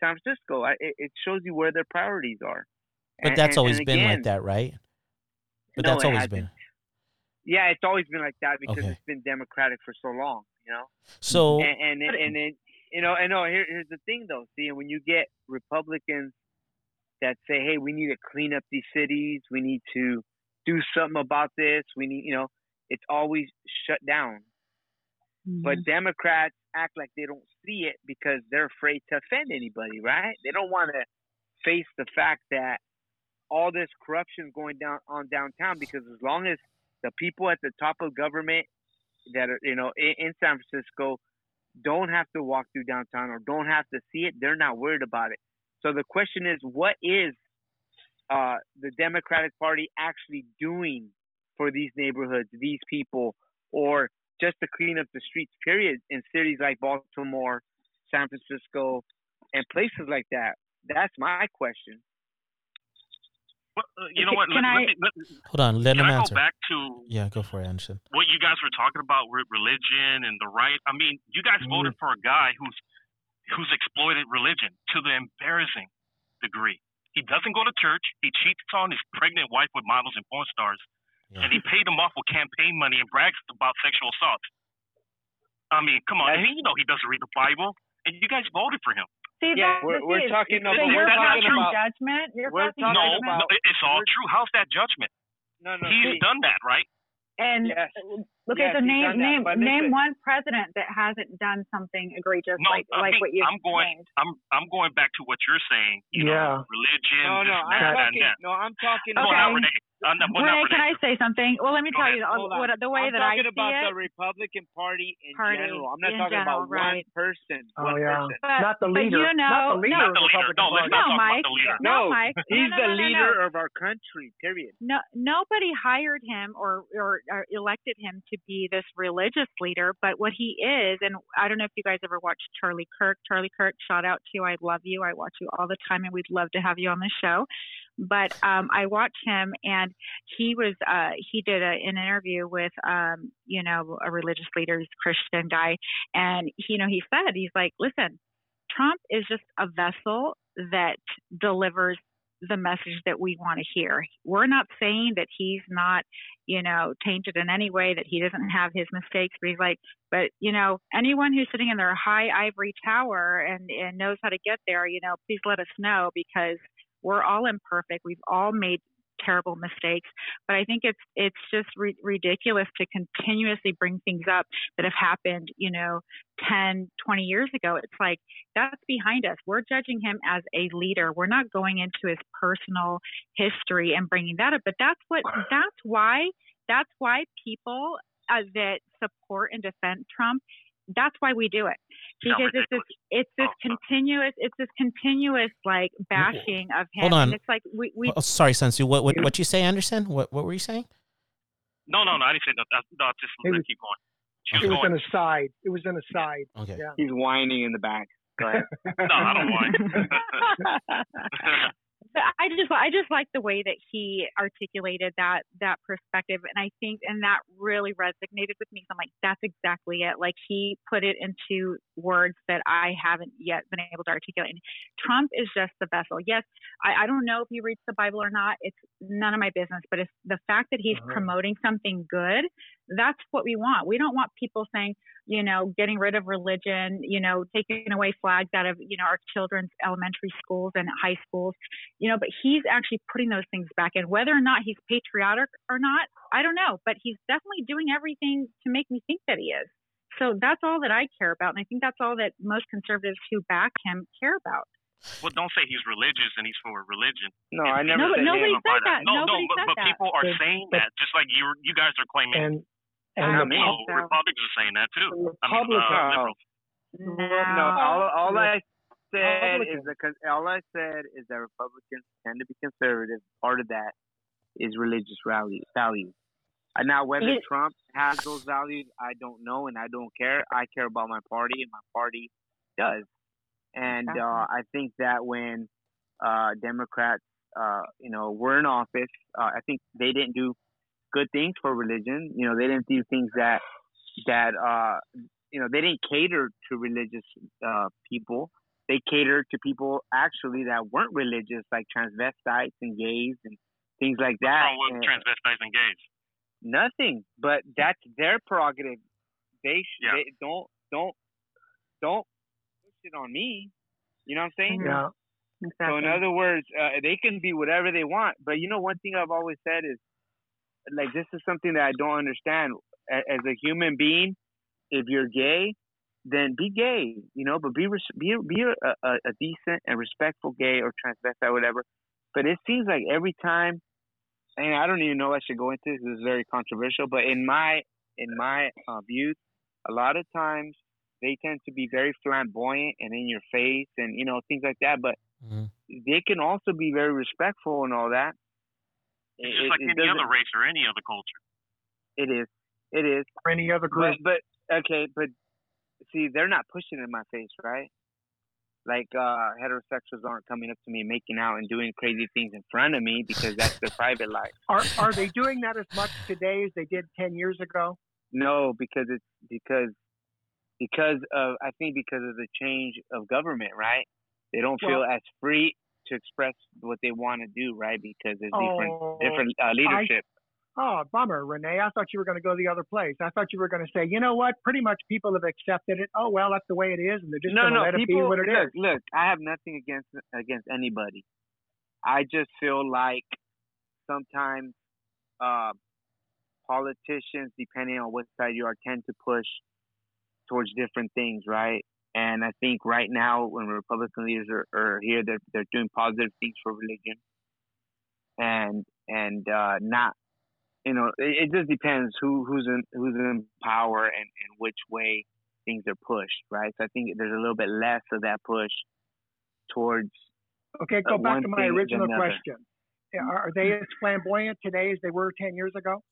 San Francisco. It, it shows you where their priorities are. But And- that's and- always and been like that, right? But No, that's always hasn't. been. Yeah, it's always been like that because Okay. it's been democratic for so long, you know. So and and and, and it, you know, and no, here, here's the thing though. See, when you get Republicans that say, "Hey, we need to clean up these cities. We need to do something about this. We need," you know, it's always shut down. But Mm-hmm. Democrats act like they don't see it because they're afraid to offend anybody, right? They don't want to face the fact that all this corruption going down on downtown because as long as the people at the top of government that are, you know, in, in San Francisco don't have to walk through downtown or don't have to see it, they're not worried about it. So the question is, what is uh, the Democratic Party actually doing for these neighborhoods, these people, or just to clean up the streets, period, in cities like Baltimore, San Francisco, and places like that? That's my question. Well, uh, you know what? can let, I- let me, let, hold on, let can him I answer. go back to Yeah, go for it, Anderson. what you guys were talking about with religion and the right? I mean, you guys Mm. voted for a guy who's who's exploited religion to the embarrassing degree. He doesn't go to church. He cheats on his pregnant wife with models and porn stars, Yeah. and he paid them off with campaign money and brags about sexual assault. I mean, come on, and he, you know he doesn't read the Bible, and you guys voted for him. See, Yeah, that's we're- we're thing. talking so about- you're we're talking passing about- judgment. You're we're talking No, judgment. no, it's all true. How's that judgment? No, no, He's see, done that, right? And Yes. okay, Yes, so he's name that, name name listen- one president that hasn't done something egregious No, like I like mean, what you I'm going- named. I'm I'm going back to what you're saying. You Yeah. know, religion. no, no, this, I'm that, that, talking. that. No, I'm talking Okay. about. Renee. No, well, Renee, can I say something? Well, let me tell you Hold on. what the way I'm that I talking see about the Republican Party in Party general. I'm not talking general, about one person. Oh, one yeah. person. But, not the leader. you know, not the leader Not of the the leader. Republican No, let's not no, talk about Mike. the leader. No, No, Mike. He's no, no, the no, no, leader no. of our country. Period. no nobody hired him or, or or elected him to be this religious leader but what he is and i don't know if you guys ever watched charlie kirk charlie kirk shout out to you i love you i watch you all the time and we'd love to have you on the show but um i watched him and he was uh he did a, an interview with um you know a religious leader he's christian guy and you know he said he's like listen trump is just a vessel that delivers the message that we want to hear. We're not saying that he's not, you know, tainted in any way, that he doesn't have his mistakes, but he's like, but, you know, anyone who's sitting in their high ivory tower and, and knows how to get there, you know, please let us know because we're all imperfect. We've all made terrible mistakes. But I think it's it's just re- ridiculous to continuously bring things up that have happened, you know, 10, 20 years ago. It's like that's behind us. We're judging him as a leader. We're not going into his personal history and bringing that up. But that's what that's why that's why people uh, that support and defend Trump that's why we do it because it's this it's this continuous it's this continuous like bashing of him. Hold on. And it's like we, we oh, sorry, Sun Tzu. What what what you say, Anderson? What what were you saying? No, no, no. I didn't say that. That's no, just let was, keep going. It was going. an aside. It was an aside. Okay. Yeah. He's whining in the back. Go ahead. no, I don't whine. I just I just like the way that he articulated that that perspective, and I think and that really resonated with me. So I'm like, that's exactly it. Like he put it into words that I haven't yet been able to articulate. And Trump is just the vessel. Yes, I, I don't know if he reads the Bible or not. It's none of my business. But it's the fact that he's uh-huh. promoting something good. That's what we want. We don't want people saying, you know, getting rid of religion, you know, taking away flags out of, you know, our children's elementary schools and high schools, you know, but he's actually putting those things back in. Whether or not he's patriotic or not, I don't know, but he's definitely doing everything to make me think that he is. So that's all that I care about. And I think that's all that most conservatives who back him care about. Well, don't say he's religious and he's for religion. No, I never. No, said nobody said that. No, nobody no, but, but people are saying that, just like you you guys are claiming. And and the me, so. Republicans are saying that too. I mean, uh, no, no, all, all I said is because all I said is that Republicans tend to be conservative. Part of that is religious values. Values. Now, whether yeah. Trump has those values, I don't know, and I don't care. I care about my party, and my party does. And uh, I think that when uh, Democrats, uh, you know, were in office, uh, I think they didn't do good things for religion. You know, they didn't do things that that uh, you know they didn't cater to religious uh, people. They catered to people actually that weren't religious, like transvestites and gays and things like that. What's wrong with transvestites and gays? Nothing, but that's their prerogative. They, sh- yeah. they don't don't don't push it on me. You know what I'm saying? Yeah. Exactly. So in other words, uh, they can be whatever they want. But you know, one thing I've always said is like this is something that I don't understand. As a human being, if you're gay, then be gay, you know, but be be be a, a, a decent and respectful gay or transvestite, whatever. But it seems like every time, and I don't even know I should go into this. This is very controversial, but in my in my uh, views, a lot of times they tend to be very flamboyant and in your face, and you know things like that. But mm-hmm. they can also be very respectful and all that. It's just it, like it any other race or any other culture. It is. It is. Or any other group. But, but okay, but see, they're not pushing in my face, right? Like uh heterosexuals aren't coming up to me, making out and doing crazy things in front of me because that's their private life. Are are they doing that as much today as they did ten years ago? No, because it's because because of I think because of the change of government, right? They don't feel well, as free to express what they want to do, right? Because there's different oh, different uh, leadership. I, oh, bummer, Renee. I thought you were going to go the other place. I thought you were going to say, you know what? Pretty much people have accepted it. Oh well, that's the way it is, and they're just no, going to no, let people, it be what it look, is. Look, I have nothing against against anybody. I just feel like sometimes uh, politicians, depending on what side you are, tend to push towards different things, right? And I think right now, when Republican leaders are, are here, they're they're doing positive things for religion, and and uh, not, you know, it, it, just depends who who's in who's in power and, and which way things are pushed, right? So I think there's a little bit less of that push towards. Okay, go back to my original question. Are they as flamboyant today as they were ten years ago?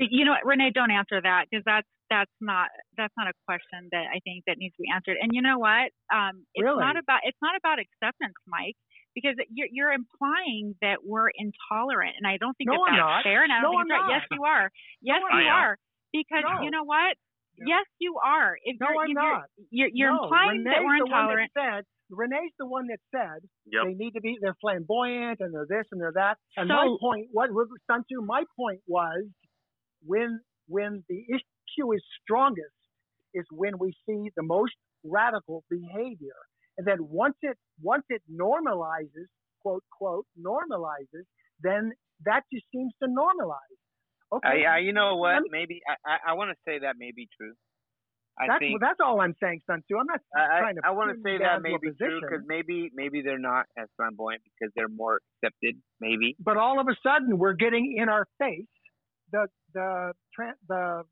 You know, Renee, don't answer that because that's that's not that's not a question that I think that needs to be answered. And you know what? Um, it's really? not about it's not about acceptance, Mike, because you're you're implying that we're intolerant, and I don't think no, that that's not. fair. And I don't no, think right. Yes, you are. Yes, no, you are. Because no. you know what? Yes, you are. If no, you're, I'm you're, not. You're, you're implying Renee's that we're the intolerant. One that said, Renee's the one that said yep. they need to be they're flamboyant and they're this and they're that. And so, my point, what Sun Tzu, my point was when when the issue is strongest is when we see the most radical behavior. And then once it once it normalizes, quote quote, normalizes, then that just seems to normalize. Okay, I, I, you know what? Me- Maybe I, I, want to say that may be true. I that's think that's all I'm saying, Sun Tzu. I'm not I, trying to. I, I want to say that may be true because maybe maybe they're not as flamboyant because they're more accepted. Maybe. but all of a sudden we're getting in our face the the the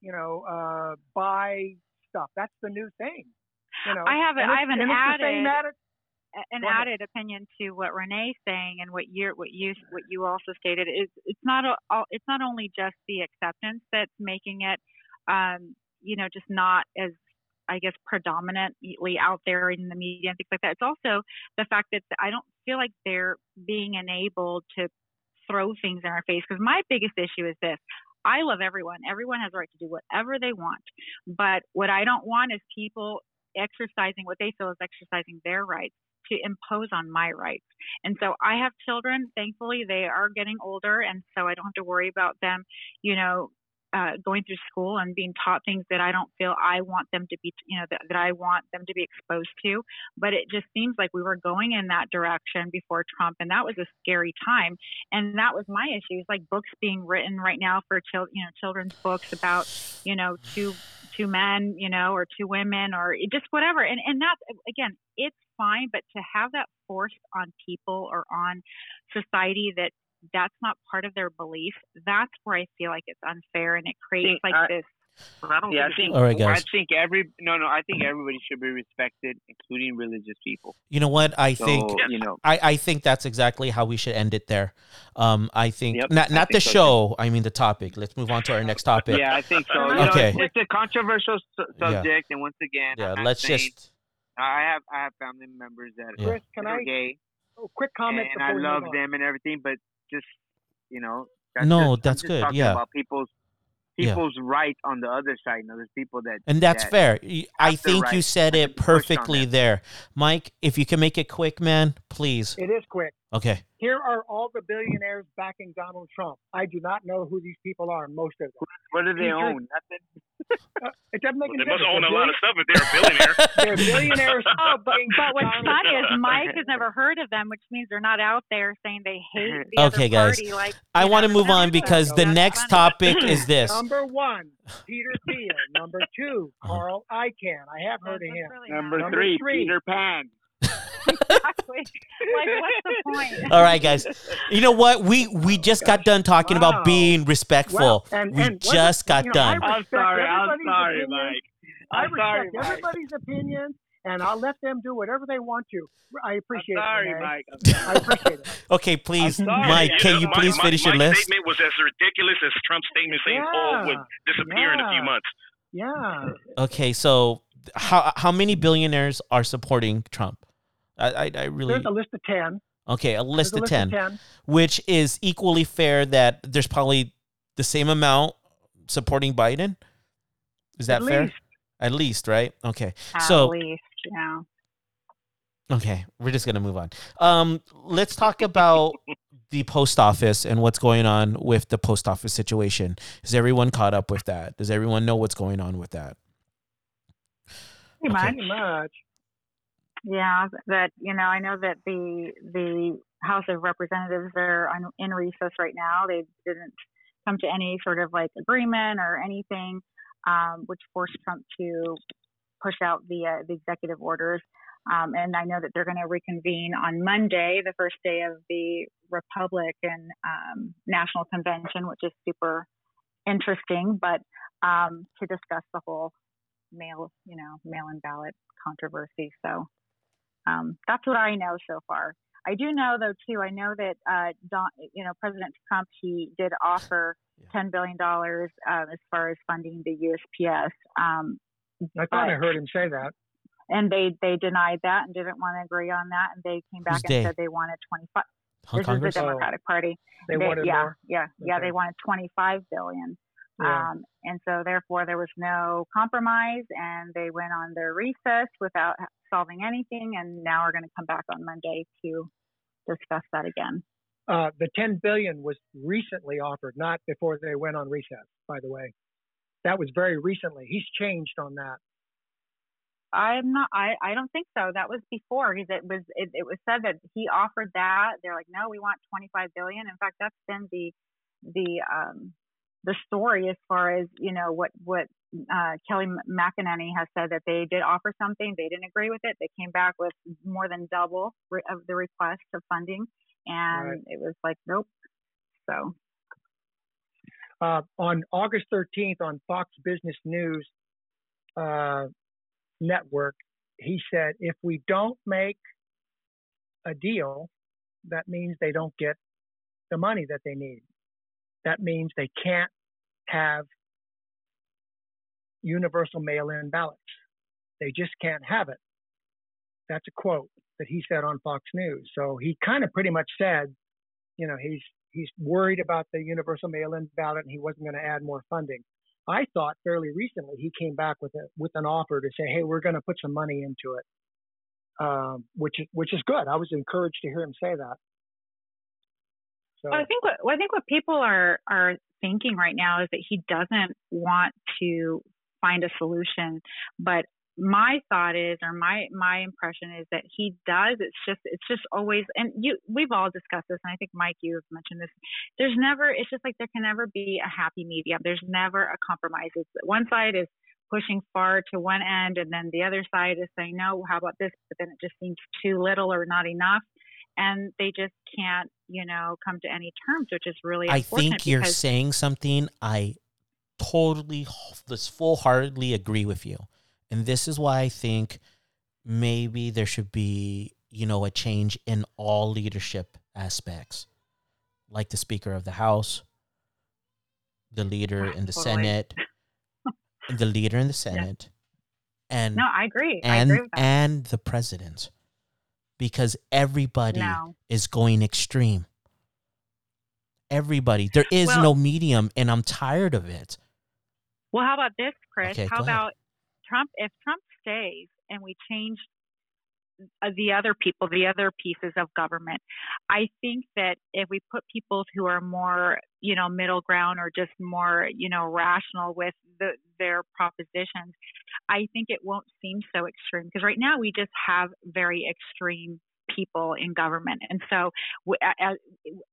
you know uh buy stuff. That's the new thing. You know, I have a- I have an and it's the same added- an added opinion to what Renee's saying and what you what you what you also stated is it's not a, all- it's not only just the acceptance that's making it um, you know just not as I guess predominantly out there in the media and things like that. It's also the fact that I don't feel like they're being enabled to throw things in our face because my biggest issue is this. I love everyone. Everyone has a right to do whatever they want. But what I don't want is people exercising what they feel is exercising their rights to impose on my rights. And so I have children. Thankfully, they are getting older, and so I don't have to worry about them, you know, uh, going through school and being taught things that I don't feel I want them to be, you know, that, that I want them to be exposed to. But it just seems like we were going in that direction before Trump, and that was a scary time. And that was my issue. It's like books being written right now for children, you know, children's books about, you know, two two men, you know, or two women, or just whatever. And and that's again, it's fine, but to have that forced on people or on society that that's not part of their belief, that's where I feel like it's unfair and it creates See, like I- this. But I Yeah, I think think. All right, I think every no no. I think everybody should be respected, including religious people. You know what? I So think you know. I, I think that's exactly how we should end it there. Um, I think Yep, not I not the think so, too. show. I mean the topic. Let's move on to our next topic. Yeah, I think so. You Okay. know, it's, it's a controversial su- Yeah. subject, and once again, Yeah, I'm let's saying- just. I have I have family members that Yeah. Chris, can are I gay, oh, quick comment and before I we love move on? them and everything, but just you know. That's No, just, I'm that's just good, talking yeah. About people's Yeah. people's right on the other side. You know, there's people that And that's that fair. I have the think you said it be pushed on perfectly there, Mike. If you can make it quick, man, please. It is quick. Okay. Here are all the billionaires backing Donald Trump. I do not know who these people are. Most of them. What do they Future- own? Nothing. Uh, it doesn't make Well, any they must own a They're lot of stuff if they're a billionaire. They're billionaires. Oh, but, but what's Donald funny is Mike has never heard of them, which means they're not out there saying they hate the Okay, other guys. party. Like I want to move on funny. because the That's next funny. topic is this. Number one, Peter Thiel. Number two, Uh-huh. Carl Icahn. I have heard of him. really Number, Number three, three. Peter Pan. Exactly. like, what's the point? All right, guys. You know what? We we just got done talking Wow. about being respectful. Well, and- we and just got you know, done. I'm respect sorry. I'm everybody's sorry, opinion. Mike. I I'm sorry, respect Mike. everybody's opinion, and I'll let them do whatever they want to. I I'm appreciate sorry, it. Renee. Mike. I'm sorry. I appreciate it. Okay, please. Mike, can you my- please my- finish your my list? statement was as ridiculous as Trump's statement saying coal Yeah, would disappear in a few months. Yeah. Okay, so how how many billionaires are supporting Trump? I I, I really There's a list of 10. okay a list of a ten, of 10. which is equally fair that there's probably the same amount supporting Biden. Is that At fair? least. At least, right? Okay. At So- least, yeah. Okay, we're just gonna move on. Um, let's talk about the post office and what's going on with the post office situation. Is everyone caught up with that? Does everyone know what's going on with that? Pretty Okay. much. Yeah, that you know, I know that the the House of Representatives are on, in recess right now. They didn't come to any sort of like agreement or anything, um, which forced Trump to push out the uh, the executive orders. Um, and I know that they're going to reconvene on Monday, the first day of the Republican um, National Convention, which is super interesting. But um, to discuss the whole mail, you know, mail-in ballot controversy. So um, that's what I know so far. I do know though too. I know that uh, Don, you know, President Trump he did offer ten billion dollars uh, as far as funding the USPS, um, I thought I heard him say that. and they they denied that and didn't want to agree on that, and they came back Who's and they? said they wanted twenty five. This Congress? is the Democratic Party. They, wanted yeah, more. yeah, yeah. Okay. They wanted twenty five billion. Yeah. Um, and so therefore there was no compromise and they went on their recess without solving anything and now we're going to come back on Monday to discuss that again. uh, the 10 billion was recently offered, not before they went on recess. By the way, that was very recently. He's changed on that. I'm not. I, I don't think so. That was before. It was it, it was said that he offered that. They're like, no, we want 25 billion. In fact, that's been the the um the story as far as you know what what uh, Kayleigh McEnany has said that they did offer something. They didn't agree with it. They came back with more than double re- of the request of funding, and right. it was like, nope. So. Uh, on August 13th on Fox Business News, uh, network, he said, if we don't make a deal, that means they don't get the money that they need. That means they can't have universal mail in ballots. They just can't have it. That's a quote that he said on Fox News. So he kind of pretty much said, you know, he's he's worried about the universal mail in ballot and he wasn't going to add more funding. I thought fairly recently he came back with a with an offer to say, "Hey, we're going to put some money into it," um, which which is good. I was encouraged to hear him say that. So well, I think what well, I think what people are are thinking right now is that he doesn't want to find a solution, but my thought is or my my impression is that he does. It's just it's just always and you we've all discussed this and i think mike you've mentioned this. There's never it's just like there can never be a happy medium. There's never a compromise. It's one side is pushing far to one end and then the other side is saying no how about this? But then it just seems too little or not enough and they just can't you know come to any terms which is really i think you're saying something i totally this full-heartedly agree with you and this is why I think maybe there should be, you know, a change in all leadership aspects, like the Speaker of the House, the leader ah, in the totally. Senate, the leader in the Senate, yeah. and no, I agree. And I agree and the president, because everybody no. is going extreme. Everybody, there is well, no medium, and I'm tired of it. Well, how about this, Chris? Okay, how about Trump, if Trump stays and we change uh, the other people, the other pieces of government, I think that if we put people who are more, you know, middle ground or just more, you know, rational with the, their propositions, I think it won't seem so extreme. Because right now we just have very extreme people in government. And so, as,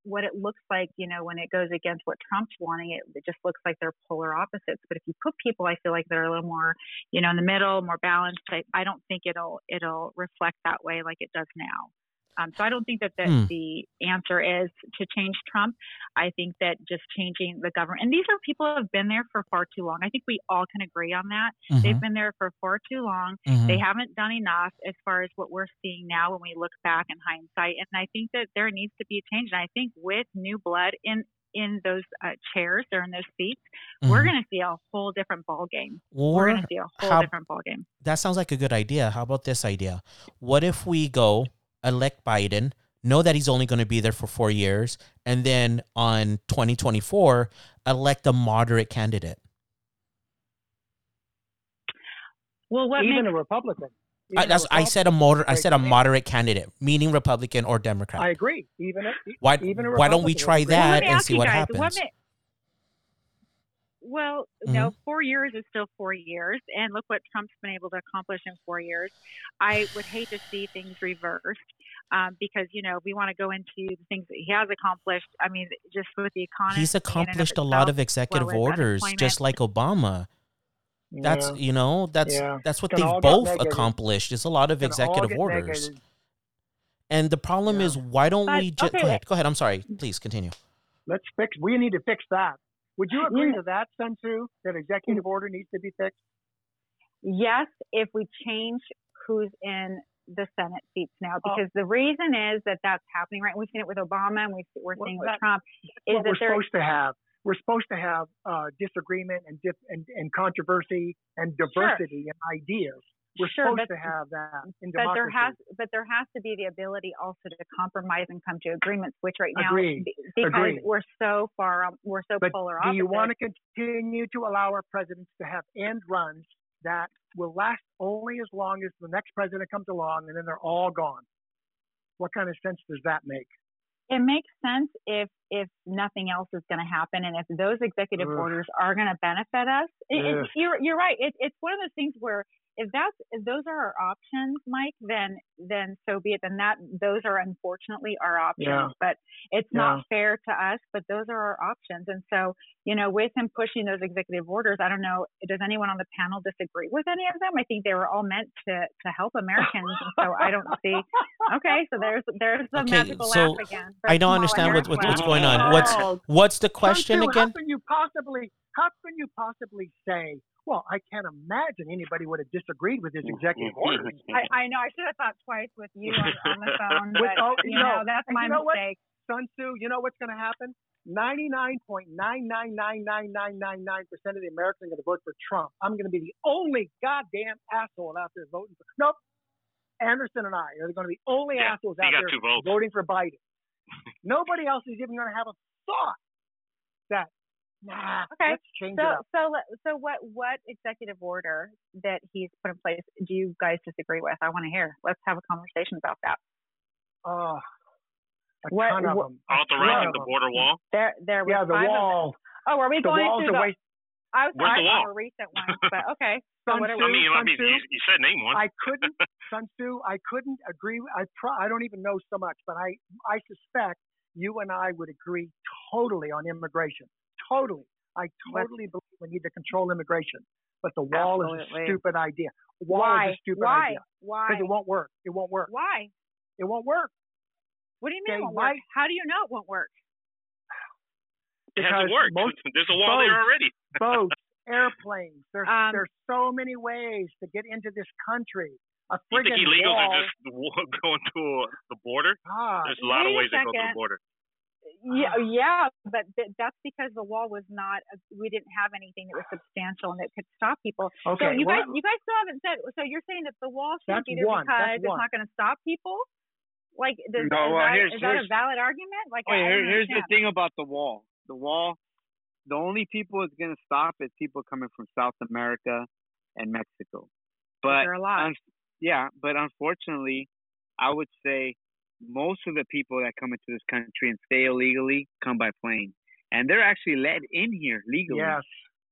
what it looks like, you know, when it goes against what Trump's wanting, it, it just looks like they're polar opposites. But if you put people, I feel like they're a little more, you know, in the middle, more balanced. I, I don't think it'll it'll reflect that way like it does now. Um, so I don't think that the, hmm. the answer is to change Trump. I think that just changing the government, and these are people who have been there for far too long. I think we all can agree on that. Mm-hmm. They've been there for far too long. Mm-hmm. They haven't done enough as far as what we're seeing now when we look back in hindsight. And I think that there needs to be a change. And I think with new blood in in those uh, chairs or in those seats, mm-hmm. we're going to see a whole different ball game. Or we're going to see a whole how, different ball game. That sounds like a good idea. How about this idea? What if we go elect Biden, know that he's only going to be there for four years, and then on 2024, elect a moderate candidate. Well, what even makes- a Republican. I, that's, I said a moder, I said a moderate candidate, meaning Republican or Democrat. I agree. Even a, why, even a why don't we try that and see what guys, happens? What may, well, mm-hmm. no, four years is still four years, and look what Trump's been able to accomplish in four years. I would hate to see things reversed um, because you know we want to go into the things that he has accomplished. I mean, just with the economy, he's accomplished a lot of executive well orders, just like Obama. That's yeah. you know that's yeah. that's what they've both accomplished. Is a lot of executive orders. Negative. And the problem yeah. is, why don't but, we just okay. go ahead? Go ahead. I'm sorry. Please continue. Let's fix. We need to fix that. Would you agree to that, Sun Tzu, that executive order needs to be fixed? Yes, if we change who's in the Senate seats now, oh. because oh. the reason is that that's happening right. We've seen it with Obama, and we are seeing well, with Trump. Is what that we're supposed to have. We're supposed to have uh, disagreement and, dif- and, and controversy and diversity sure. in ideas. We're sure, supposed but, to have that in democracy. But there has, but there has to be the ability also to compromise and come to agreements, which right now, Agreed. because Agreed. we're so far, we're so but polar do you want to continue to allow our presidents to have end runs that will last only as long as the next president comes along, and then they're all gone? What kind of sense does that make? It makes sense if if nothing else is going to happen and if those executive Ugh. orders are going to benefit us it, it, you're you're right it, it's one of those things where if that's if those are our options mike then then so be it then that those are unfortunately our options Yeah. but it's Yeah. not fair to us but those are our options and so you know with him pushing those executive orders i don't know does anyone on the panel disagree with any of them i think they were all meant to to help americans and so i don't see okay so there's there's the Okay, magical so laugh again I don't understand Harris what, what, what's laugh. Going on. What's what's the question Tzu, again? How can you possibly? How can you possibly say? Well, I can't imagine anybody would have disagreed with his executive orders. I, I know. I should have thought twice with you on, on the phone, With- oh, you no. know that's And my you know what? mistake. Sun Tzu, you know what's going to happen? Ninety-nine point nine nine nine nine nine nine nine percent of the Americans are going to vote for Trump. I'm going to be the only goddamn asshole out there voting for. Nope. Anderson and I are going to be the only Yeah, assholes out there voting for Biden. Nobody else is even going to have a thought that. Nah, Okay, let's change So, it up. so, so what, what executive order that he's put in place do you guys disagree with? I want to hear. Let's have a conversation about that. Oh, a What- ton of them. Authorizing of the border wall. There, there was Yeah, the five wall. Oh, are we The going wall's through the? waste. I was Where's the talking wall? about recent one, but okay. So Sun what Tzu, I mean, I mean, Tzu, you, you said name one. I couldn't, Sun Tzu, I couldn't agree. I pro, I don't even know so much, but I, I suspect you and I would agree totally on immigration. Totally. I totally believe we need to control immigration. But the wall is a stupid idea. Wall Why? is a stupid Why? idea. Why? Because it won't work. It won't work. Why? It won't work. What do you mean They it won't work? might- How do you know it won't work? It Because hasn't worked. most There's a wall there already. boats, airplanes. There's Um, there's so many ways to get into this country. A You think friggin' illegals wall. are just going to uh, the border? God. There's a lot of ways to go to the border. Yeah, yeah, but th- that's because the wall was not. We didn't have anything that was substantial and that could stop people. Okay, so you well, guys, you guys still haven't said. So you're saying that the wall shouldn't be there one, because it's one. not going to stop people? Like, does, No, is, well, that, here's- is that a valid argument? Like, Wait, I, I here, here's the thing about the wall. The wall, the only people it's going to stop is people coming from South America and Mexico. But there are a lot. un- yeah, but unfortunately, I would say most of the people that come into this country and stay illegally come by plane, and they're actually let in here legally. Yes.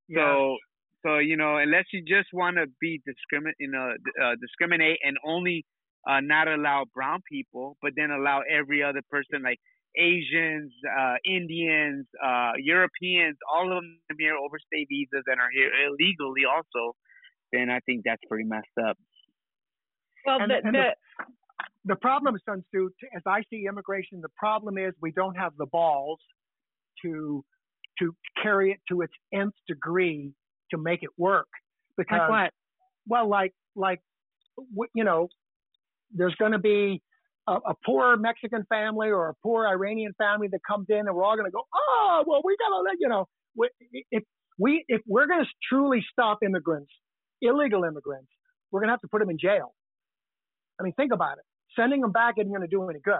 yes. So, so you know, unless you just want to be discriminate, you know, uh, discriminate and only uh, not allow brown people, but then allow every other person like Asians, uh, Indians, uh, Europeans, all of them here overstay visas and are here illegally also, then I think that's pretty messed up. well, and- the, and the, the problem, Sun Tzu, as I see immigration, the problem is we don't have the balls to to carry it to its nth degree to make it work. Because like what? well, like like you know, there's going to be a, a poor Mexican family or a poor Iranian family that comes in, and we're all going to go, oh, well, we got to let you know, if we if we're going to truly stop immigrants, illegal immigrants, we're going to have to put them in jail. I mean, think about it. Sending them back isn't going to do any good.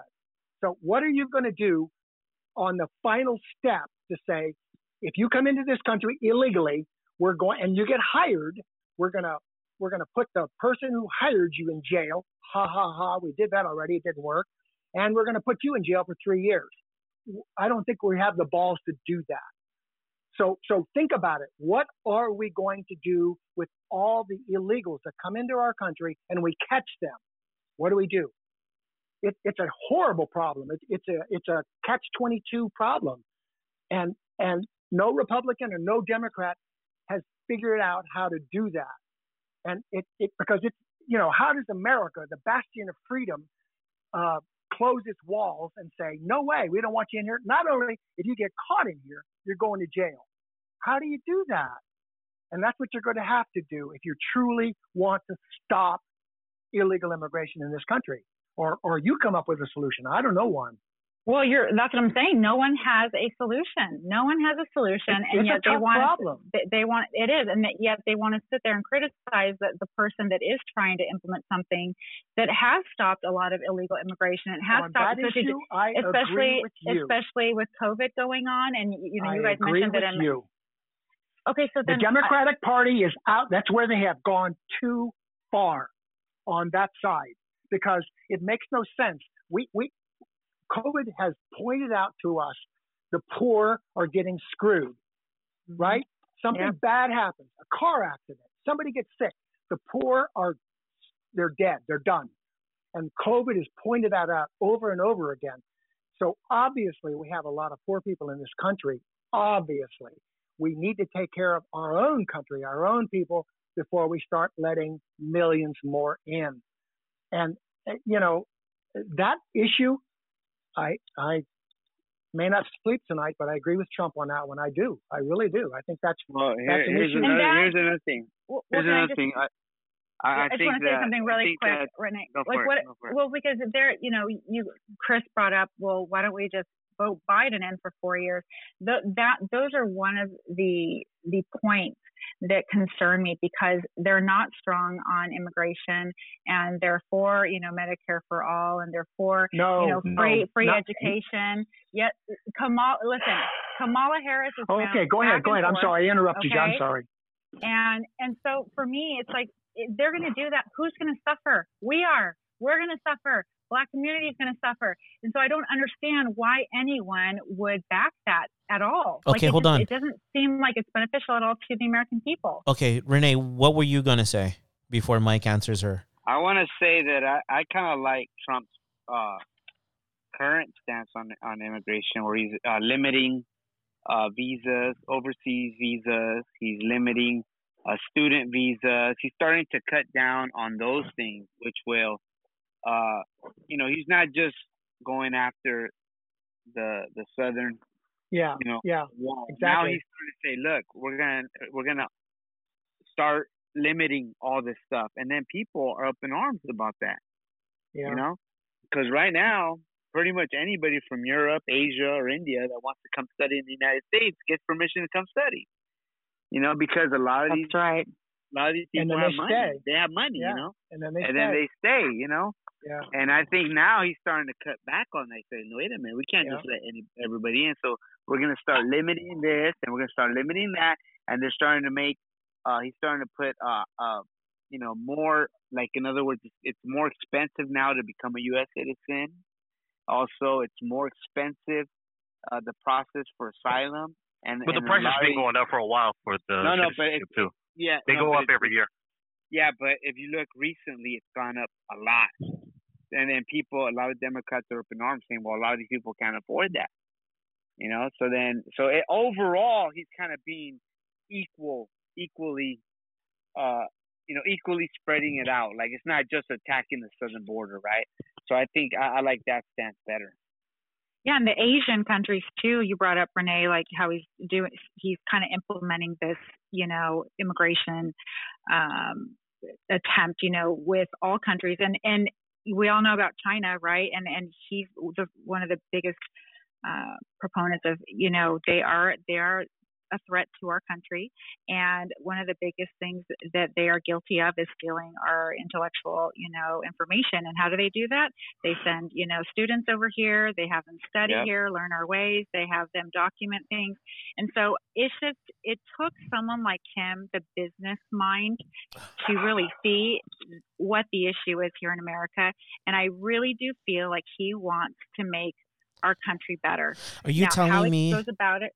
So, what are you going to do on the final step to say, if you come into this country illegally, we're going and you get hired, we're gonna we're gonna put the person who hired you in jail. Ha ha ha! We did that already. It didn't work, and we're gonna put you in jail for three years. I don't think we have the balls to do that. So so think about it. What are we going to do with all the illegals that come into our country and we catch them? What do we do? It, it's a horrible problem. It's it's a it's a catch twenty two problem, and and no Republican or no Democrat has figured out how to do that. And it, it because it's you know how does America, the bastion of freedom, uh, close its walls and say no way we don't want you in here? Not only if you get caught in here, you're going to jail. How do you do that? And that's what you're going to have to do if you truly want to stop illegal immigration in this country. Or, or you come up with a solution. I don't know one. Well, you're that's what I'm saying. No one has a solution. No one has a solution, It's- and it's a yet they want problem. they, they want it is, and that yet they want to sit there and criticize the, the person that is trying to implement something that has stopped a lot of illegal immigration. It has On stopped, that especially, issue, I especially with especially with COVID going on, and you know I you guys mentioned that. In, you. Okay, so The Democratic Party is out. That's where they have gone too far on that side because it makes no sense. We, we, COVID has pointed out to us the poor are getting screwed, right? Something Yeah. bad happens, a car accident, somebody gets sick. The poor are, they're dead, they're done. And COVID has pointed that out over and over again. So obviously, we have a lot of poor people in this country. Obviously, we need to take care of our own country, our own people, before we start letting millions more in. And uh, you know that issue, I I may not sleep tonight, but I agree with Trump on that one. I do, I really do. I think that's Well, here, That's an here's issue. another And that- here's another thing. Well, Here's can I another just- thing. I, I, I just want to say that something really quick, that- Renee. Go like for it, what? it. Well, because there, you know, you Chris brought up. Well, why don't we just vote Biden in for four years? Th- that those are one of the the points that concern me because they're not strong on immigration and they're for you know Medicare for all and they're for no, you know no, free free not- education. Yet Kamala, listen, Kamala Harris is Oh, okay, go ahead, go ahead. I'm sorry, I interrupted you. I'm sorry. And and so for me, it's like they're going to do that. Who's going to suffer? We are. We're going to suffer. Black community is going to suffer. And so I don't understand why anyone would back that at all. Okay, it hold just- on. It doesn't seem like it's beneficial at all to the American people. Okay, Renee, what were you gonna say before Mike answers her? I want to say that I, I kind of like Trump's uh, current stance on on immigration, where he's uh, limiting uh, visas, overseas visas. He's limiting uh, student visas. He's starting to cut down on those things, which will, uh, you know, he's not just going after the the southern, Yeah, you know, yeah, wall. Now exactly. he's trying to say, look, we're gonna we're gonna start limiting all this stuff, and then people are up in arms about that. yeah. You know, because right now, pretty much anybody from Europe, Asia, or India that wants to come study in the United States gets permission to come study. You know, because a lot of these right. a lot of these people have they money. stay. They have money, Yeah. you know, And then they and stay. then they stay. You know, yeah. and I think now he's starting to cut back on that. Say, wait a minute, we can't Yeah. just let any, everybody in. So we're gonna start limiting this, and we're gonna start limiting that, and they're starting to make. Uh, he's starting to put, uh, uh, you know, more like in other words, it's, it's more expensive now to become a U.S. citizen. Also, it's more expensive uh, the process for asylum. And But the and a price has been going up for a while for the No, no, but citizenship too. Yeah, They no, go up every year. yeah, but if you look recently, it's gone up a lot. And then people, a lot of Democrats are up in arms saying, well, a lot of these people can't afford that. You know, so then, so it, overall, he's kind of being equal, equally, uh, you know, equally spreading it out. Like it's not just attacking the southern border, right? So I think I, I like that stance better. Yeah, and the Asian countries too. You brought up Renee, like how he's doing. He's kind of implementing this, you know, immigration um, attempt, you know, with all countries, and and we all know about China, right? And and he's the, one of the biggest uh, proponents of, you know, they are they are a threat to our country, and one of the biggest things that they are guilty of is stealing our intellectual, you know, information. And how do they do that? They send, you know, students over here. They have them study Yep. here, learn our ways. They have them document things. And so it's just, it took someone like him, the business mind, to really see what the issue is here in America. And I really do feel like he wants to make our country better. Are you now, how telling he me? goes about it,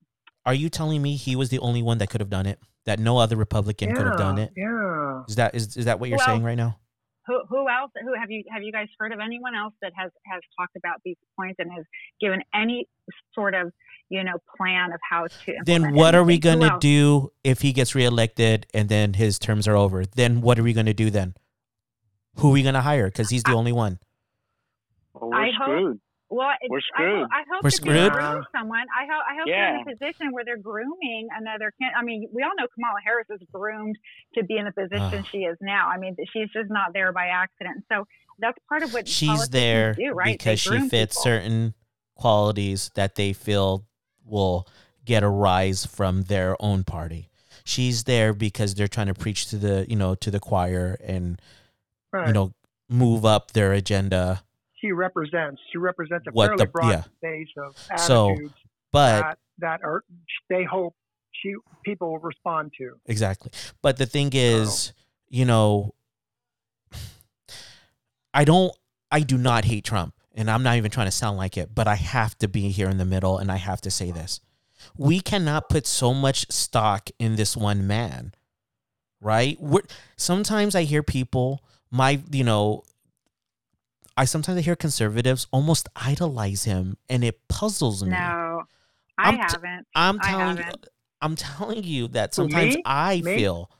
Are you telling me he was the only one that could have done it? That no other Republican could have done Yeah, it? Yeah. Is that is is that what you're Well, saying right now? who, who else? Who have you have you guys heard of anyone else that has has talked about these points and has given any sort of you know plan of how to? Then implement what are we going to do if he gets reelected and then his terms are over? Then what are we going to do then? Who are we going to hire? Because he's the only one. Well, we're I hope- screwed. Well, it's, We're I screwed. hope, I hope We're that screwed? groom someone. I hope I hope they're in a position where they're grooming another. Can- I mean, we all know Kamala Harris is groomed to be in the position she is now. I mean, she's just not there by accident. So that's part of what She's politicians there do, right? Because she fits people. certain qualities that they feel will get a rise from their own party. She's there because they're trying to preach to the, you know, to the choir and, Right. you know, move up their agenda. She represents. She represents a What fairly the- broad yeah. base of So, attitudes But that that are they hope she people will respond to. Exactly. But the thing is, you know, I don't I do not hate Trump. and I'm not even trying to sound like it, but I have to be here in the middle and I have to say this. We cannot put so much stock in this one man, right? We're, sometimes I hear people, my, you know, I sometimes I hear conservatives almost idolize him and it puzzles me. No, I I'm t- haven't. I'm telling you, haven't. I'm telling you that sometimes me? I Me? feel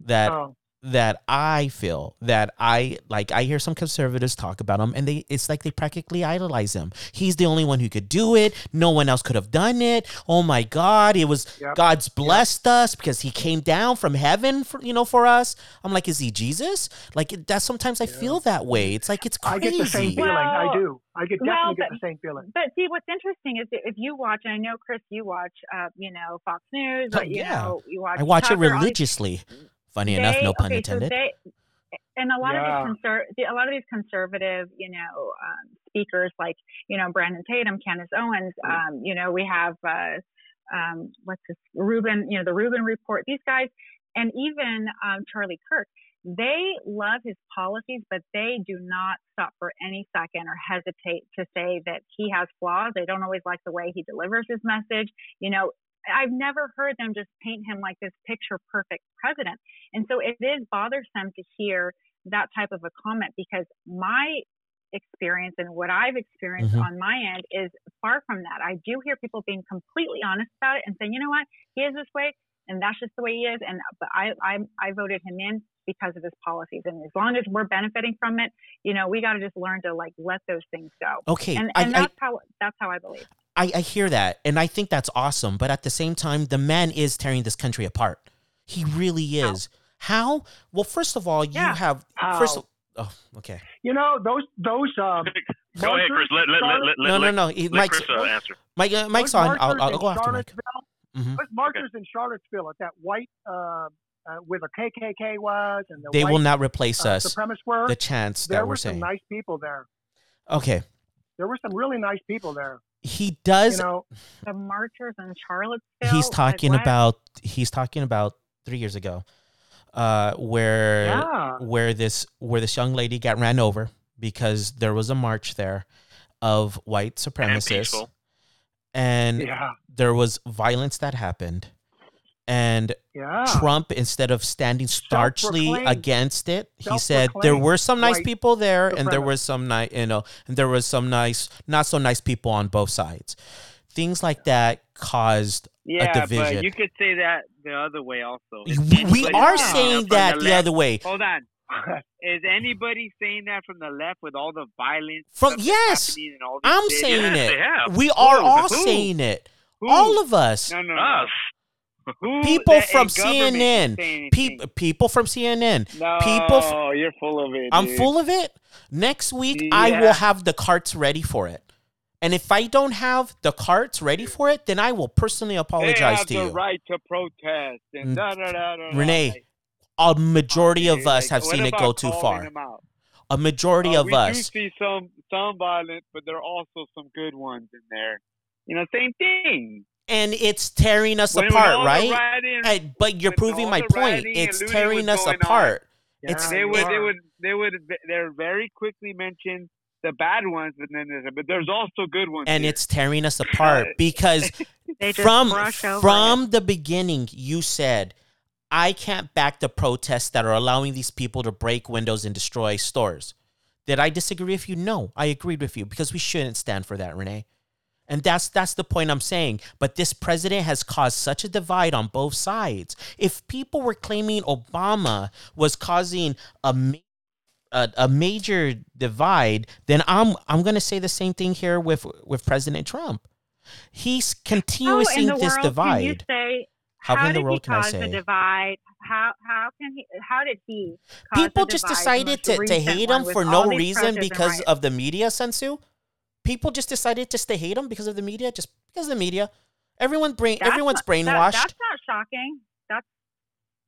that Oh, that I feel that I like I hear some conservatives talk about him and they it's like they practically idolize him. He's the only one who could do it. No one else could have done it. Oh my god, it was Yep. God's blessed us because he came down from heaven for you know for us. I'm like is he Jesus? Like that sometimes I feel that way. It's like it's I crazy. get the same feeling. I do. I get well, definitely get the same feeling. But see, what's interesting is if you watch, and I know Chris, you watch, uh, you know, Fox News, Oh, but you yeah. know, you watch. I watch it Tucker, all these- religiously. Funny enough, no pun okay, intended. So they, and a lot Yeah. of these conser- a lot of these conservative, you know, um, speakers like you know Brandon Tatum, Candace Owens, um, you know, we have uh, um, what's this Rubin, you know, the Rubin Report. These guys, and even um, Charlie Kirk. They love his policies, but they do not stop for any second or hesitate to say that he has flaws. They don't always like the way he delivers his message. You know, I've never heard them just paint him like this picture perfect president. And so it is bothersome to hear that type of a comment because my experience and what I've experienced Mhm. on my end is far from that. I do hear people being completely honest about it and saying, you know what, he is this way and that's just the way he is. And but I I, I voted him in because of his policies. And as long as we're benefiting from it, you know, we got to just learn to like let those things go. Okay, And, and I- that's how that's how I believe. I, I hear that, and I think that's awesome. But at the same time, the man is tearing this country apart. He really How? is. How? Well, first of all, you Yeah. have first. How? Oh, okay. You know those those um, Go ahead, Chris. Let let let let, let, No, no, no. He, let Mike's, Chris uh, answer. Mike, uh, Mike's on. I'll, marchers I'll in go after Mike. Charlottesville, Mhm. Those marchers in Charlottesville at that white uh, uh, where the KKK was and the They white will not replace uh, us. supremacists were. The chance there that were we're some saying. nice people there. Okay, There were some really nice people there. He does. You know, The marchers in Charlottesville. he's talking what? about. He's talking about three years ago, uh, where yeah. where this where this young lady got ran over because there was a march there of white supremacists peaceful. and Yeah. there was violence that happened and Yeah. Trump instead of standing starchly against it he said there were some nice white people there and there supremacist. was some nice you know and there was some nice not so nice people on both sides things like that caused Yeah, division. but you could say that the other way also. we, Is we are saying saying that the, left- other way Hold on. Is anybody saying that from the left with all the violence? From- yes, happening in all these I'm cities? saying Yes, it. we are Who? all saying it Who? all of us No, no, no. Us. Who People from in government is CNN, anything? people from CNN No, people f- you're full of it. I'm dude. full of it. Next week, I will have the carts ready for it. And if I don't have the carts ready for it, then I will personally They apologize have to the you. right to protest Mm. and da da da da. da. Renee, Like, A majority of us like, have seen it go too far. A majority Uh, of we do us. see some some violence, but there are also some good ones in there. You know, same thing. And it's tearing us When- apart, right? rioting- Hey, but you're proving my point. It's tearing us apart. Yeah, It's- they would they would they would they're very quickly mention the bad ones, but then there's but there's also good ones. And here. it's tearing us apart because from from the beginning you said i can't back the protests that are allowing these people to break windows and destroy stores did i disagree with you no i agreed with you because we shouldn't stand for that renee and that's that's the point i'm saying but this president has caused such a divide on both sides if people were claiming obama was causing a ma- a, a major divide then i'm i'm going to say the same thing here with with president trump he's continuing oh, in the this world can you divide say? How how in the did world he can I say? the divide? How how can he? How did he? Cause people just decided to, to hate him for no reason because of the media sensu people just decided just to hate him because of the media just because of the media everyone brain That's everyone's not- that- brainwashed that's not shocking. That's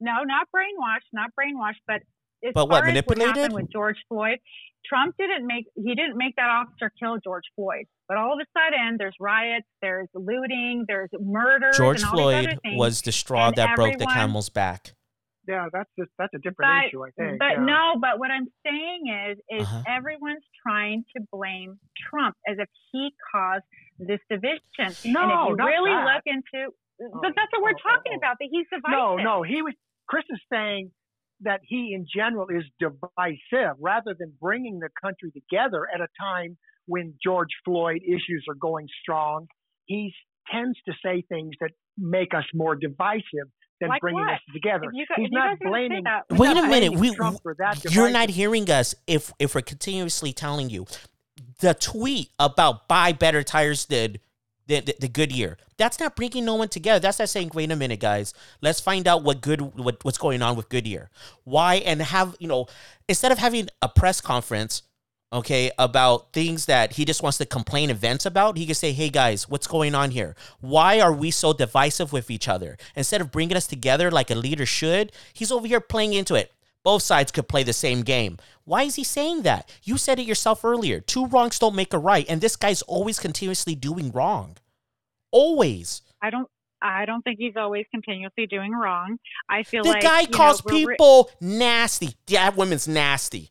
no, not brainwashed, not brainwashed, but as But what, manipulated? happened with George Floyd, Trump didn't make he didn't make that officer kill George Floyd. But all of a sudden, there's riots, there's looting, there's murders, george and all these floyd was the straw and that broke the camel's back Yeah, that's just that's a different But- issue, I think. But yeah. no, but what I'm saying is, is Uh-huh. everyone's trying to blame Trump as if he caused this division. and No, if you not really that. look into, but that's what we're oh, talking oh. about. That he's divisive. No, no, he was. Chris is saying that he, in general, is divisive rather than bringing the country together at a time when George Floyd issues are going strong. He tends to say things that make us more divisive than Like bringing what? us together. If you He's not guys are gonna say blaming. that, Wait not a minute. We, Trump for that you're not hearing us if if we're continuously telling you the tweet about buy better tires did the, the, the Goodyear. That's not bringing no one together. That's not saying, wait a minute, guys. Let's find out what good what, what's going on with Goodyear. Why and have you know instead of having a press conference, okay, about things that he just wants to complain events about, he can say, hey guys, what's going on here? Why are we so divisive with each other? Instead of bringing us together like a leader should, he's over here playing into it. Both sides could play the same game. Why is he saying that? You said it yourself earlier. Two wrongs don't make a right, and this guy's always continuously doing wrong. Always. I don't. I don't think he's always continuously doing wrong. I feel like The guy know, calls re- people nasty. Yeah, that women's nasty.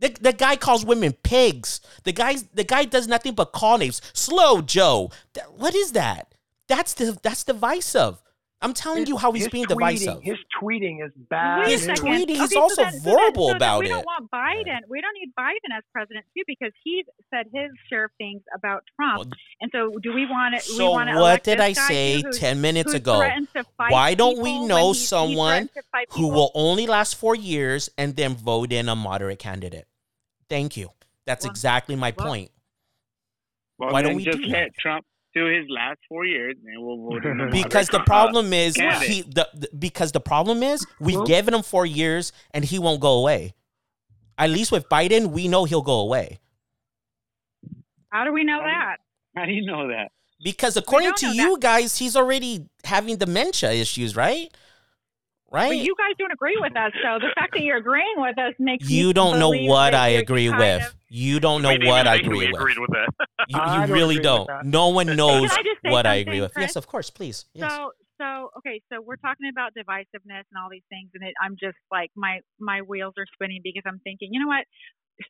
The, the guy calls women pigs. The guy the guy does nothing but call names. Slow Joe. What is that? That's the that's divisive. I'm telling His- you how he's being tweeting, divisive. His tweeting is bad. His tweeting is so also so then- verbal so then about we it. We don't want Biden. We don't need Biden as president too because he said his share of things about Trump. Well, and so, do we want we So to what did I say 10 minutes ago? threatens to fight Why don't we know someone who will only last four years and then vote in a moderate candidate? Thank you. That's Well, exactly my well, point. Well, Why don't we just do let that? Trump do his last four years, and we'll vote in a Because the moderate, problem is candidate. he the, the- because the problem is we've Well- given him four years and he won't go away. At least with Biden, we know he'll go away. How do we know How do that? How do you know that? Because according to know you guys, he's already having dementia issues, right? Right? But you guys don't agree with us, so the fact that you're agreeing with us makes me You don't know what I agree with. of- You don't know We didn't what I even think agree we with. agreed with that. You, you don't really don't. No one knows I what I agree with. Chris? Yes, of course, please. Yes. So, so okay, so we're talking about divisiveness and all these things, and it, I'm just like my my wheels are spinning because I'm thinking, you know what?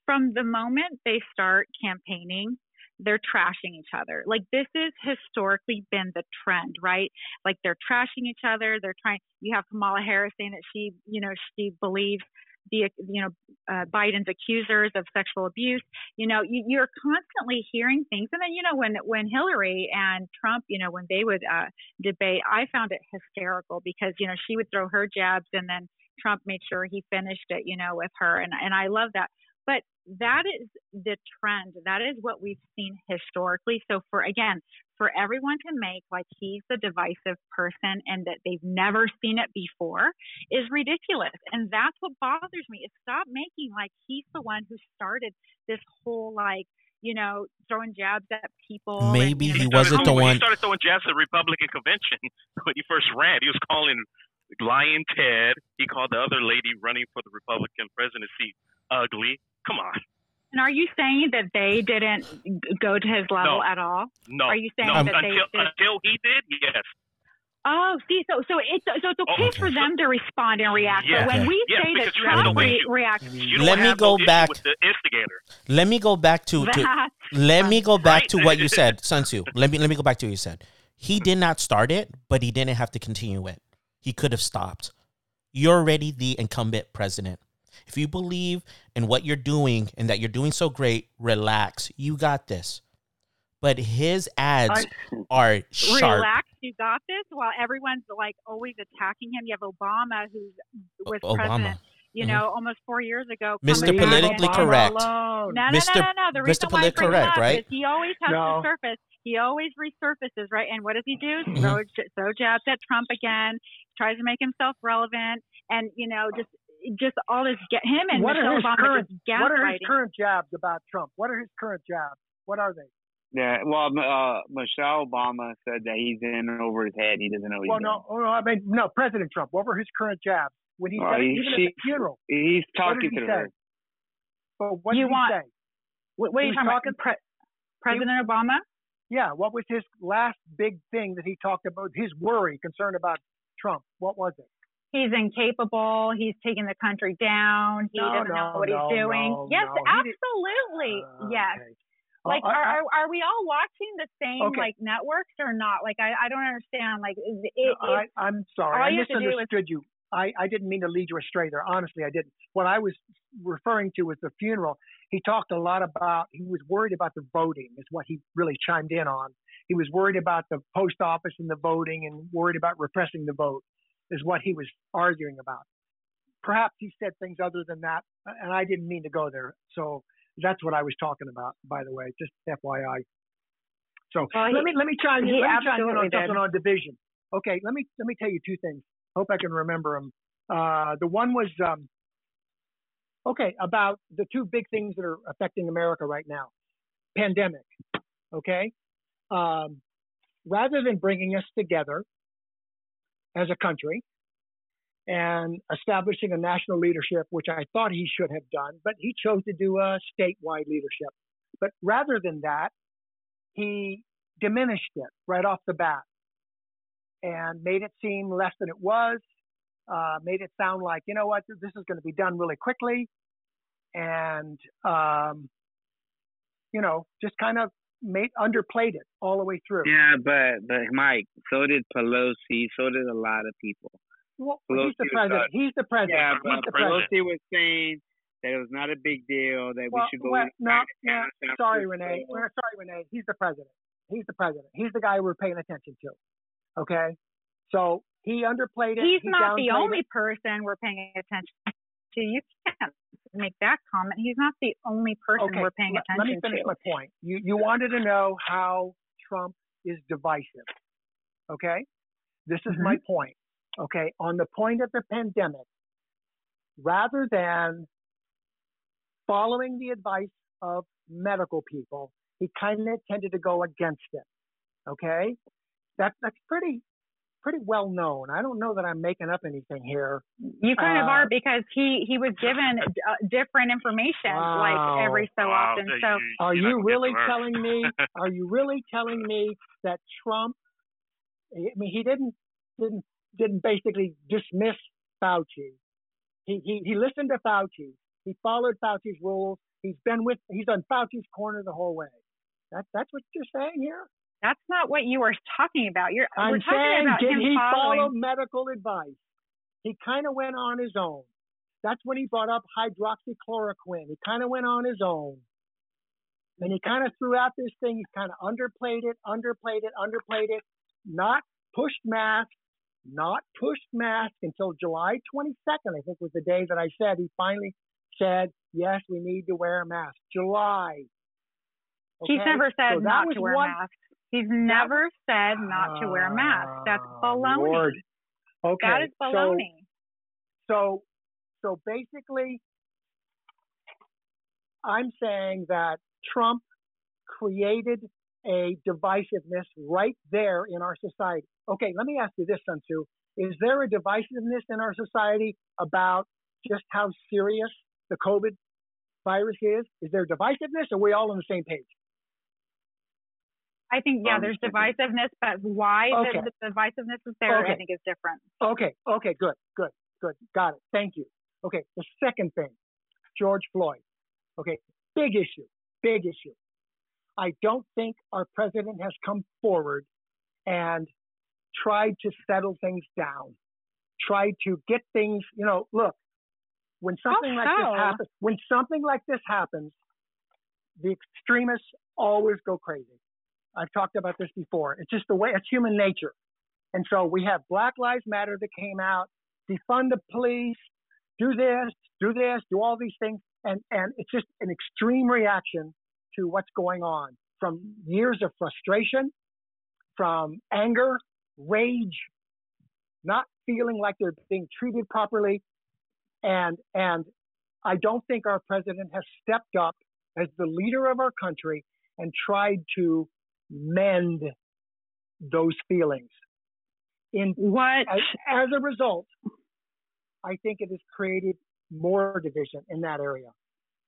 From the moment they start campaigning, they're trashing each other. Like this has historically been the trend, right? Like they're trashing each other. They're trying. You have Kamala Harris saying that she, you know, she believes the, you know, uh, Biden's accusers of sexual abuse. You know, you, you're constantly hearing things, and then you know when when Hillary and Trump, you know, when they would uh, debate, I found it hysterical because you know she would throw her jabs, and then Trump made sure he finished it, you know, with her, and and I love that. But that is the trend. That is what we've seen historically. So for again, for everyone to make like he's the divisive person and that they've never seen it before is ridiculous. And that's what bothers me is stop making like he's the one who started this whole like, you know, throwing jabs at people. Maybe you know, he started wasn't the one- He started throwing jabs at the Republican convention when he first ran. He was calling Lyin' Ted. He called the other lady running for the Republican presidency ugly. Come on. And are you saying that they didn't go to his level No. at all? No. Are you saying no, that they until, did- until he did, yes. Oh, see, so so it's so it's okay Oh, for them to respond and react, Yeah. but when we Yeah, say that because you have Trump to re- reacts, You don't Let me go no back- with the instigator. Let me go back to, to let me go back Right. to what you said, Sun Tzu. Let me let me go back to what you said. He did not start it, but he didn't have to continue it. He could have stopped. You're already the incumbent president. If you believe in what you're doing and that you're doing so great, relax. You got this. But his ads are sharp. relax, you got this. While everyone's like always attacking him, you have Obama who's was O- Obama. president. You Mhm. know, almost four years ago. Mr. Politically and- correct. No, no, Mr. no, no, no. The Mr. reason why I Polit- bring correct, right? he always has No. to surface. He always resurfaces, right? And what does he do? Mhm. Throw, throw jabs at Trump again. Tries to make himself relevant, and you know, just just all this. Get him and What Michelle his Obama current- just What are his current jabs about Trump? What are his current jabs? What are they? Yeah, well, uh, Michelle Obama said that he's in over his head. He doesn't know what Well, he's no, oh, no, I mean, no, President Trump. What were his current jabs when he Oh, said it, he- even she- at the funeral? doing. He's What talking did he to say? her. But what You did want- he say? What, what are you talking talking- about? Pre- President Obama? Yeah, what was his last big thing that he talked about? His worry, concern about Trump. What was it? He's incapable. He's taking the country down. He No, doesn't know what no, he's doing. no, yes, no. Absolutely. Uh, yes. okay. Like, I- are, are are we all watching the same Okay. like networks or not? Like, I, I don't understand. Like, is it, No, it, I, I'm sorry. I you have to do is- misunderstood you. I, I didn't mean to lead you astray there. Honestly, I didn't. What I was referring to was the funeral. He talked a lot about, he was worried about the voting, is what he really chimed in on. He was worried about the post office and the voting and worried about repressing the vote, is what he was arguing about. Perhaps he said things other than that, and I didn't mean to go there. So that's what I was talking about, by the way, just FYI. So Well, he- let me let me chime in. he Let me chime in on something on division. Okay, let me let me tell you two things. Hope I can remember them. Uh, the one was um, okay about the two big things that are affecting America right now: pandemic. Okay, um, rather than bringing us together as a country and establishing a national leadership, which I thought he should have done, but he chose to do a statewide leadership. But rather than that, he diminished it right off the bat and made it seem less than it was, uh, made it sound like, you know what, this is going to be done really quickly. And, um, you know, just kind of made underplayed it all the way through. Yeah, but but Mike, so did Pelosi, so did a lot of people. Well, Pelosi he's the was president. done. He's the president. Yeah, he's but the president. Pelosi was saying that it was not a big deal that we should go. well, no, no, sorry, Renee. We're sorry, Renee. He's the president. He's the president. He's the guy we're paying attention to. Okay, so he underplayed it. he's he not the only it. person we're paying attention to. You can't make that comment. He's not the only person Okay, we're paying let, let me finish to. my point. You you wanted to know how Trump is divisive. Okay, this is my Mm-hmm. point. Okay, on the point of the pandemic, rather than following the advice of medical people, he kind of tended to go against it. Okay, that that's pretty pretty well known. I don't know that I'm making up anything here. You kind of Uh, are because he he was given uh, different information Wow. like every so Wow, often. so So you- Are you're not you gonna get really telling me? Are you really telling me that Trump? I mean, he didn't didn't didn't basically dismiss Fauci. He he he listened to Fauci. He followed Fauci's rules. He's been with. He's on Fauci's corner the whole way. That's that's what you're saying here. That's not what you were talking about. You're I'm we're talking saying, about did he following. follow medical advice? He kind of went on his own. That's when he brought up hydroxychloroquine. He kind of went on his own. And he kind of threw out this thing. He kind of underplayed it, underplayed it, underplayed it. Not pushed mask, not pushed mask until July 22nd, I think was the day that I said he finally said, yes, we need to wear a mask. July. He's never said So not to wear one- masks. He's never said not to wear masks. That's Ah, baloney. Lord. Okay. That is so- baloney. So, so basically, I'm saying that Trump created a divisiveness right there in our society. Okay, let me ask you this, Sun Tzu. Is there a divisiveness in our society about just how serious the COVID virus is? Is there divisiveness or are we all on the same page? I think yeah, Um, there's divisiveness, but why Okay. the, the divisiveness is there, Okay. I think is different. Okay, okay, good, good, good. Got it. Thank you. Okay, the second thing, George Floyd. Okay, big issue, big issue. I don't think our president has come forward and tried to settle things down, tried to get things, you know, look, when something like so? this happens, when something like this happens, the extremists always go crazy. I've talked about this before. It's just the way, it's human nature. And so we have Black Lives Matter that came out, defund the police, do this, do this, do all these things. And, and it's just an extreme reaction to what's going on from years of frustration, from anger, rage, not feeling like they're being treated properly. And, and I don't think our president has stepped up as the leader of our country and tried to mend those feelings. In What as, as a result, I think it has created more division in that area.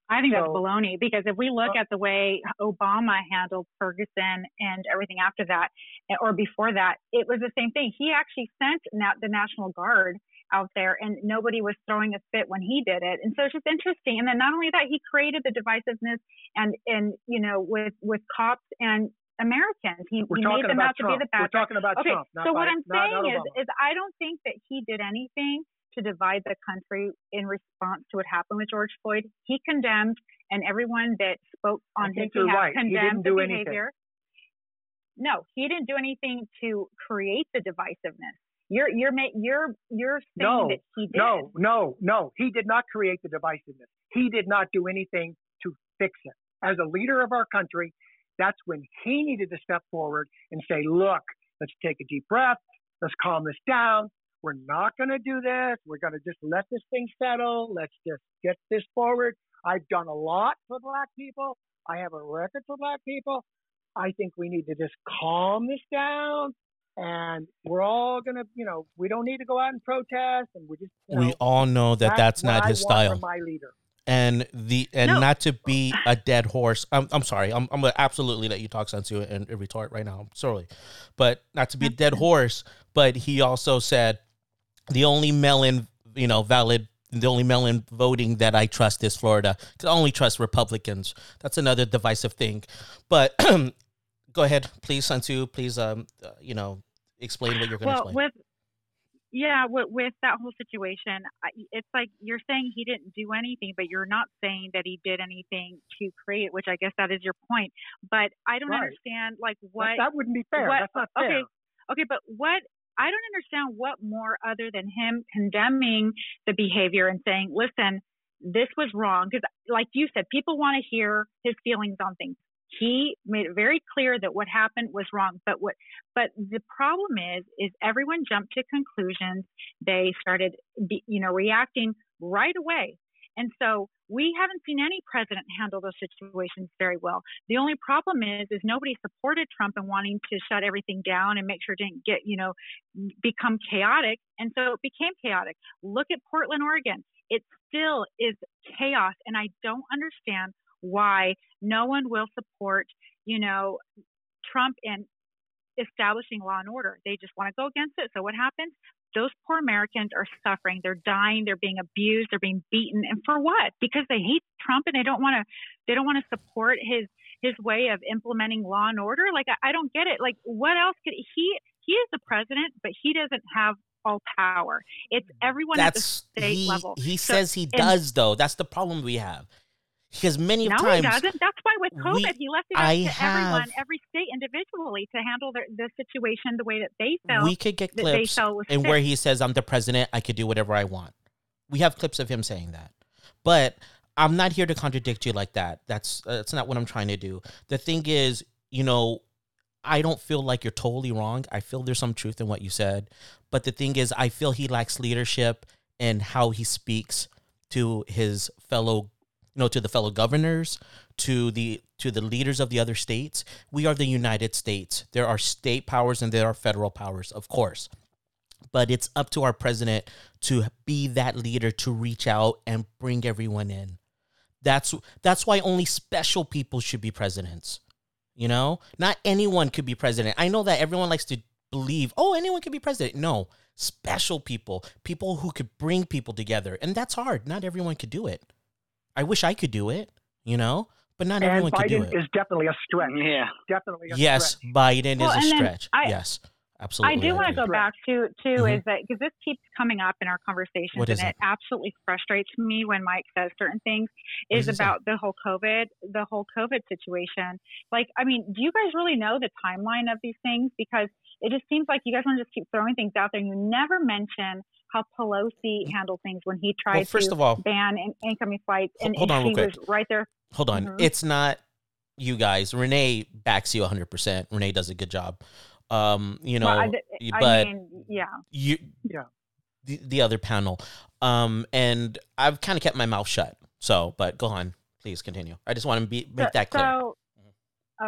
I think that's baloney because if we look Uh, at the way Obama handled Ferguson and everything after that, eh, or before that, it was the same thing. He actually sent na- the National Guard out there and nobody was throwing a fit when he did it. And so it's just interesting. And then not only that, he created the divisiveness and, and, you know, with, with cops and Americans. He, he made them out to be the bad We're talking about okay, Trump. Not so what I'm not- not saying is, is I don't think that he did anything to divide the country in response to what happened with George Floyd. He condemned, and everyone that spoke on his behalf right. He condemned didn't do the anything. behavior. No, he didn't do anything to create the divisiveness. You're you're you're you're saying No, that he did. No, no, no. He did not create the divisiveness. He did not do anything to fix it. As a leader of our country, that's when he needed to step forward and say, look, let's take a deep breath. Let's calm this down. We're not going to do this. We're going to just let this thing settle. Let's just get this forward. I've done a lot for black people. I have a record for black people. I think we need to just calm this down and we're all going to, you know, we don't need to go out and protest and we just, you know, we all know that that's, what not his style. My leader. And the and No. not to be a dead horse. I'm, I'm sorry. I'm, I'm gonna absolutely let you talk to it and retort right now. I'm sorry, but not to be a dead horse. But he also said the only melon, you know, valid. The only mail-in voting that I trust is Florida. I only trust Republicans. That's another divisive thing. But go ahead, please, Sun Tzu. Please, um, uh, you know, explain what you're going to well, explain. with yeah, with, with that whole situation, I- it's like you're saying he didn't do anything, but you're not saying that he did anything to create, which I guess that is your point. But I don't Right. understand, like That- what That, wouldn't be fair. what- That's not fair. okay, okay, but what I don't understand what more other than him condemning the behavior and saying, "Listen, this was wrong," because like you said, people want to hear his feelings on things. He made it very clear that what happened was wrong, but what but the problem is is everyone jumped to conclusions. They started you know reacting right away. And so we haven't seen any president handle those situations very well. The only problem is, is nobody supported Trump in wanting to shut everything down and make sure it didn't get, you know, become chaotic. And so it became chaotic. Look at Portland, Oregon. It still is chaos. And I don't understand why no one will support, you know, Trump in establishing law and order. They just want to go against it. So what happens? Those poor Americans are suffering. They're dying. They're being abused. They're being beaten. And for what? Because they hate Trump and they don't want to. They don't want to support his his way of implementing law and order. Like I, I don't get it. Like what else could he? He is the president, but he doesn't have all power. It's everyone That's at the state he. level. He So- says he and- does though. That's the problem we have. Because many No, times he doesn't. That's why with we- COVID, he left it up I to everyone, every state individually, to handle their, the situation the way that they felt. we could get clips and where he says I'm the president, I could do whatever I want. We have clips of him saying that. But I'm not here to contradict you like that. That's that's not what I'm trying to do. The thing is, you know, I don't feel like you're totally wrong. I feel there's some truth in what you said. But the thing is, I feel he lacks leadership and how he speaks to his fellow, you know, to the fellow governors, to the to the leaders of the other states. We are the United States. There are state powers and there are federal powers, of course. But it's up to our president to be that leader to reach out and bring everyone in. That's that's why only special people should be presidents. You know, not anyone could be president. I know that everyone likes to believe, oh, anyone could be president. No, special people, people who could bring people together, and that's hard. Not everyone could do it. I wish I could do it. You know, but not and everyone could do Biden it. is definitely a stretch. Yeah. Definitely a yes, stretch. Biden Well, is a stretch. I- yes, absolutely. I do want to go back to too Mhm. is that because this keeps coming up in our conversations What is and it? it absolutely frustrates me when Mike says certain things What is does he say? about the whole COVID the whole COVID situation. Like, I mean, do you guys really know the timeline of these things? Because it just seems like you guys want to just keep throwing things out there. and You never mention how Pelosi handled things when he tried Well, first to of all, ban in- incoming flights, Ho- and, hold on real quick. right there. hold on. Mhm. It's not you guys. Renee backs you 100%. Renee does a good job. Um, you know, Well, I, y- I but mean, yeah. you Yeah. the, the other panel um and i've kind of kept my mouth shut so but go on please continue i just want to be make So- that clear So,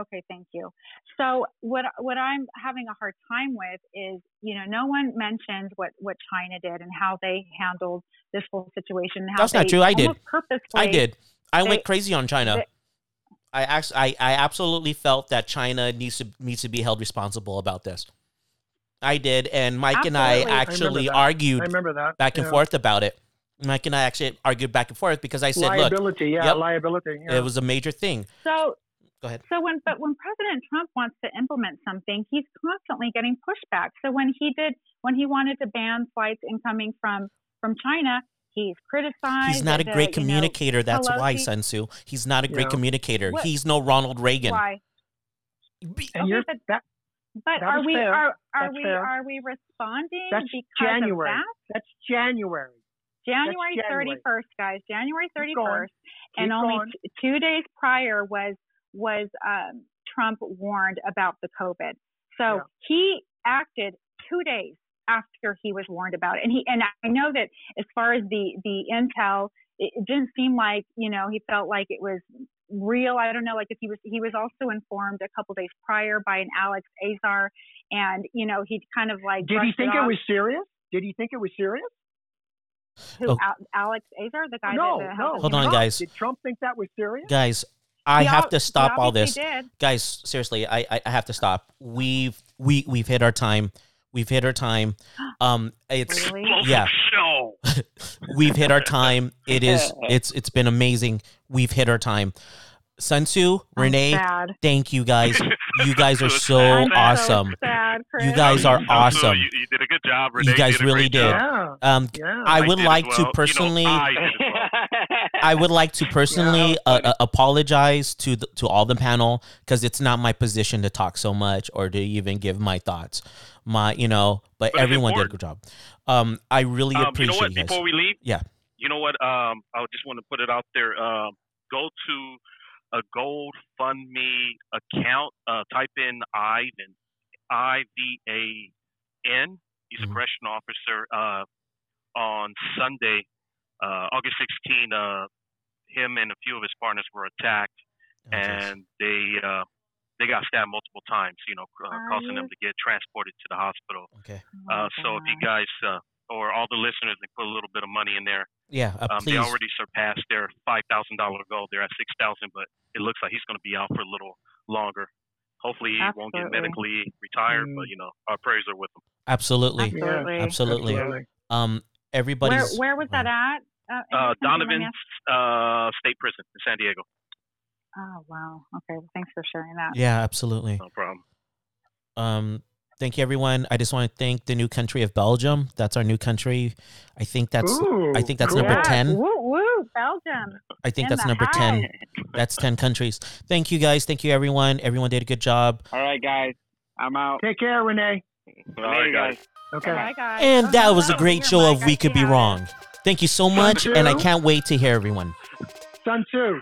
okay, thank you. So what what I'm having a hard time with is, you know, no one mentioned what what China did and how they handled this whole situation. How That's not true. I did. i did i they- went crazy on china they- i actually I, I absolutely felt that china needs to needs to be held responsible about this I did, and Mike and I Absolutely. I actually argued I remember that. back and Yeah. forth about it. Mike and I actually argued back and forth because I said, "Look, liability, yeah, Yep. liability. Yeah. it was a major thing." So Go ahead. So when but when President Trump wants to implement something, he's constantly getting pushback. So when he did when he wanted to ban flights incoming from from China, he's criticized. He's not a the- great you know, communicator. That's why, Pelosi- Sun Tzu. He's not a great Yeah. communicator. What- He's no Ronald Reagan. Why? and okay, but- that, But That are we fair. are are That's we fair. are we responding That's because January. of that? that's January. January January. thirty first, guys. January thirty first, Keep going. and Keep only t- two days prior was was um, Trump warned about the COVID. So Yeah. he acted two days after he was warned about it, and he and I know that as far as the the intel, it, it didn't seem like you know he felt like it was real. I don't know, like if he was he was also informed a couple days prior by an Alex Azar, and you know he kind of like Did he think it it was serious? Did he think it was serious? Who, Oh. Alex Azar, the guy no, that the no. Hold on, guys. Did Trump think that was serious? Guys, I He have ob- to stop all this. Did. Guys, seriously, I, I I have to stop. We've we we've hit our time. We've hit our time. Um, it's Really? yeah. Show. we've hit our time. It is it's it's been amazing. We've hit our time. Sun Tzu, Renee, sad. thank you guys. You guys are so I'm awesome. So sad, You guys are So, so awesome. You, you did a good job. Renee You Renee guys did really did. Yeah, Um, yeah. I would did as like well. to You know, personally. I did as well. I would like to personally Yeah, uh, uh, apologize to the, to all the panel because it's not my position to talk so much or to even give my thoughts. My, you know, but, But everyone did a good job. Um, I really Um, you appreciate know what? you guys. Before we leave, Yeah. You know what? Um, I just want to put it out there. Um, go to a GoFundMe account. Uh, type in Ivan, I V A N. He's Mhm. a correction officer. Uh, on Sunday, uh, August 16, uh, him and a few of his partners were attacked, Oh, jeez. and they uh, they got stabbed multiple times. You know, uh, causing them to get transported to the hospital. okay. Oh, Uh, so if you guys uh, or all the listeners can put a little bit of money in there, Yeah, uh, um, please. they already surpassed their five thousand dollar goal. They're at six thousand, but it looks like he's going to be out for a little longer. Hopefully, he won't get medically retired, Mm. but you know, our prayers are with him. absolutely. Absolutely. Absolutely. Absolutely. Um, Where everybody's. where was that at? Uh, Uh, Anderson? Do you mind me Donovan's uh, State Prison in San Diego. Oh wow. Okay. Well, thanks for sharing that. Yeah, absolutely. No problem. Um, thank you, everyone. I just want to thank the new country of Belgium. That's our new country. I think that's. Ooh, I think that's cool. number Yes. 10. Woo woo, Belgium. I think in that's number house. ten. That's ten countries. Thank you, guys. Thank you, everyone. Everyone did a good job. All right, guys. I'm out. Take care, Renee. All right, guys. Okay. Bye, guys. And that was a great show of We Could Be how it is. Wrong. Thank you so much, and I can't wait to hear everyone. Sun Tzu.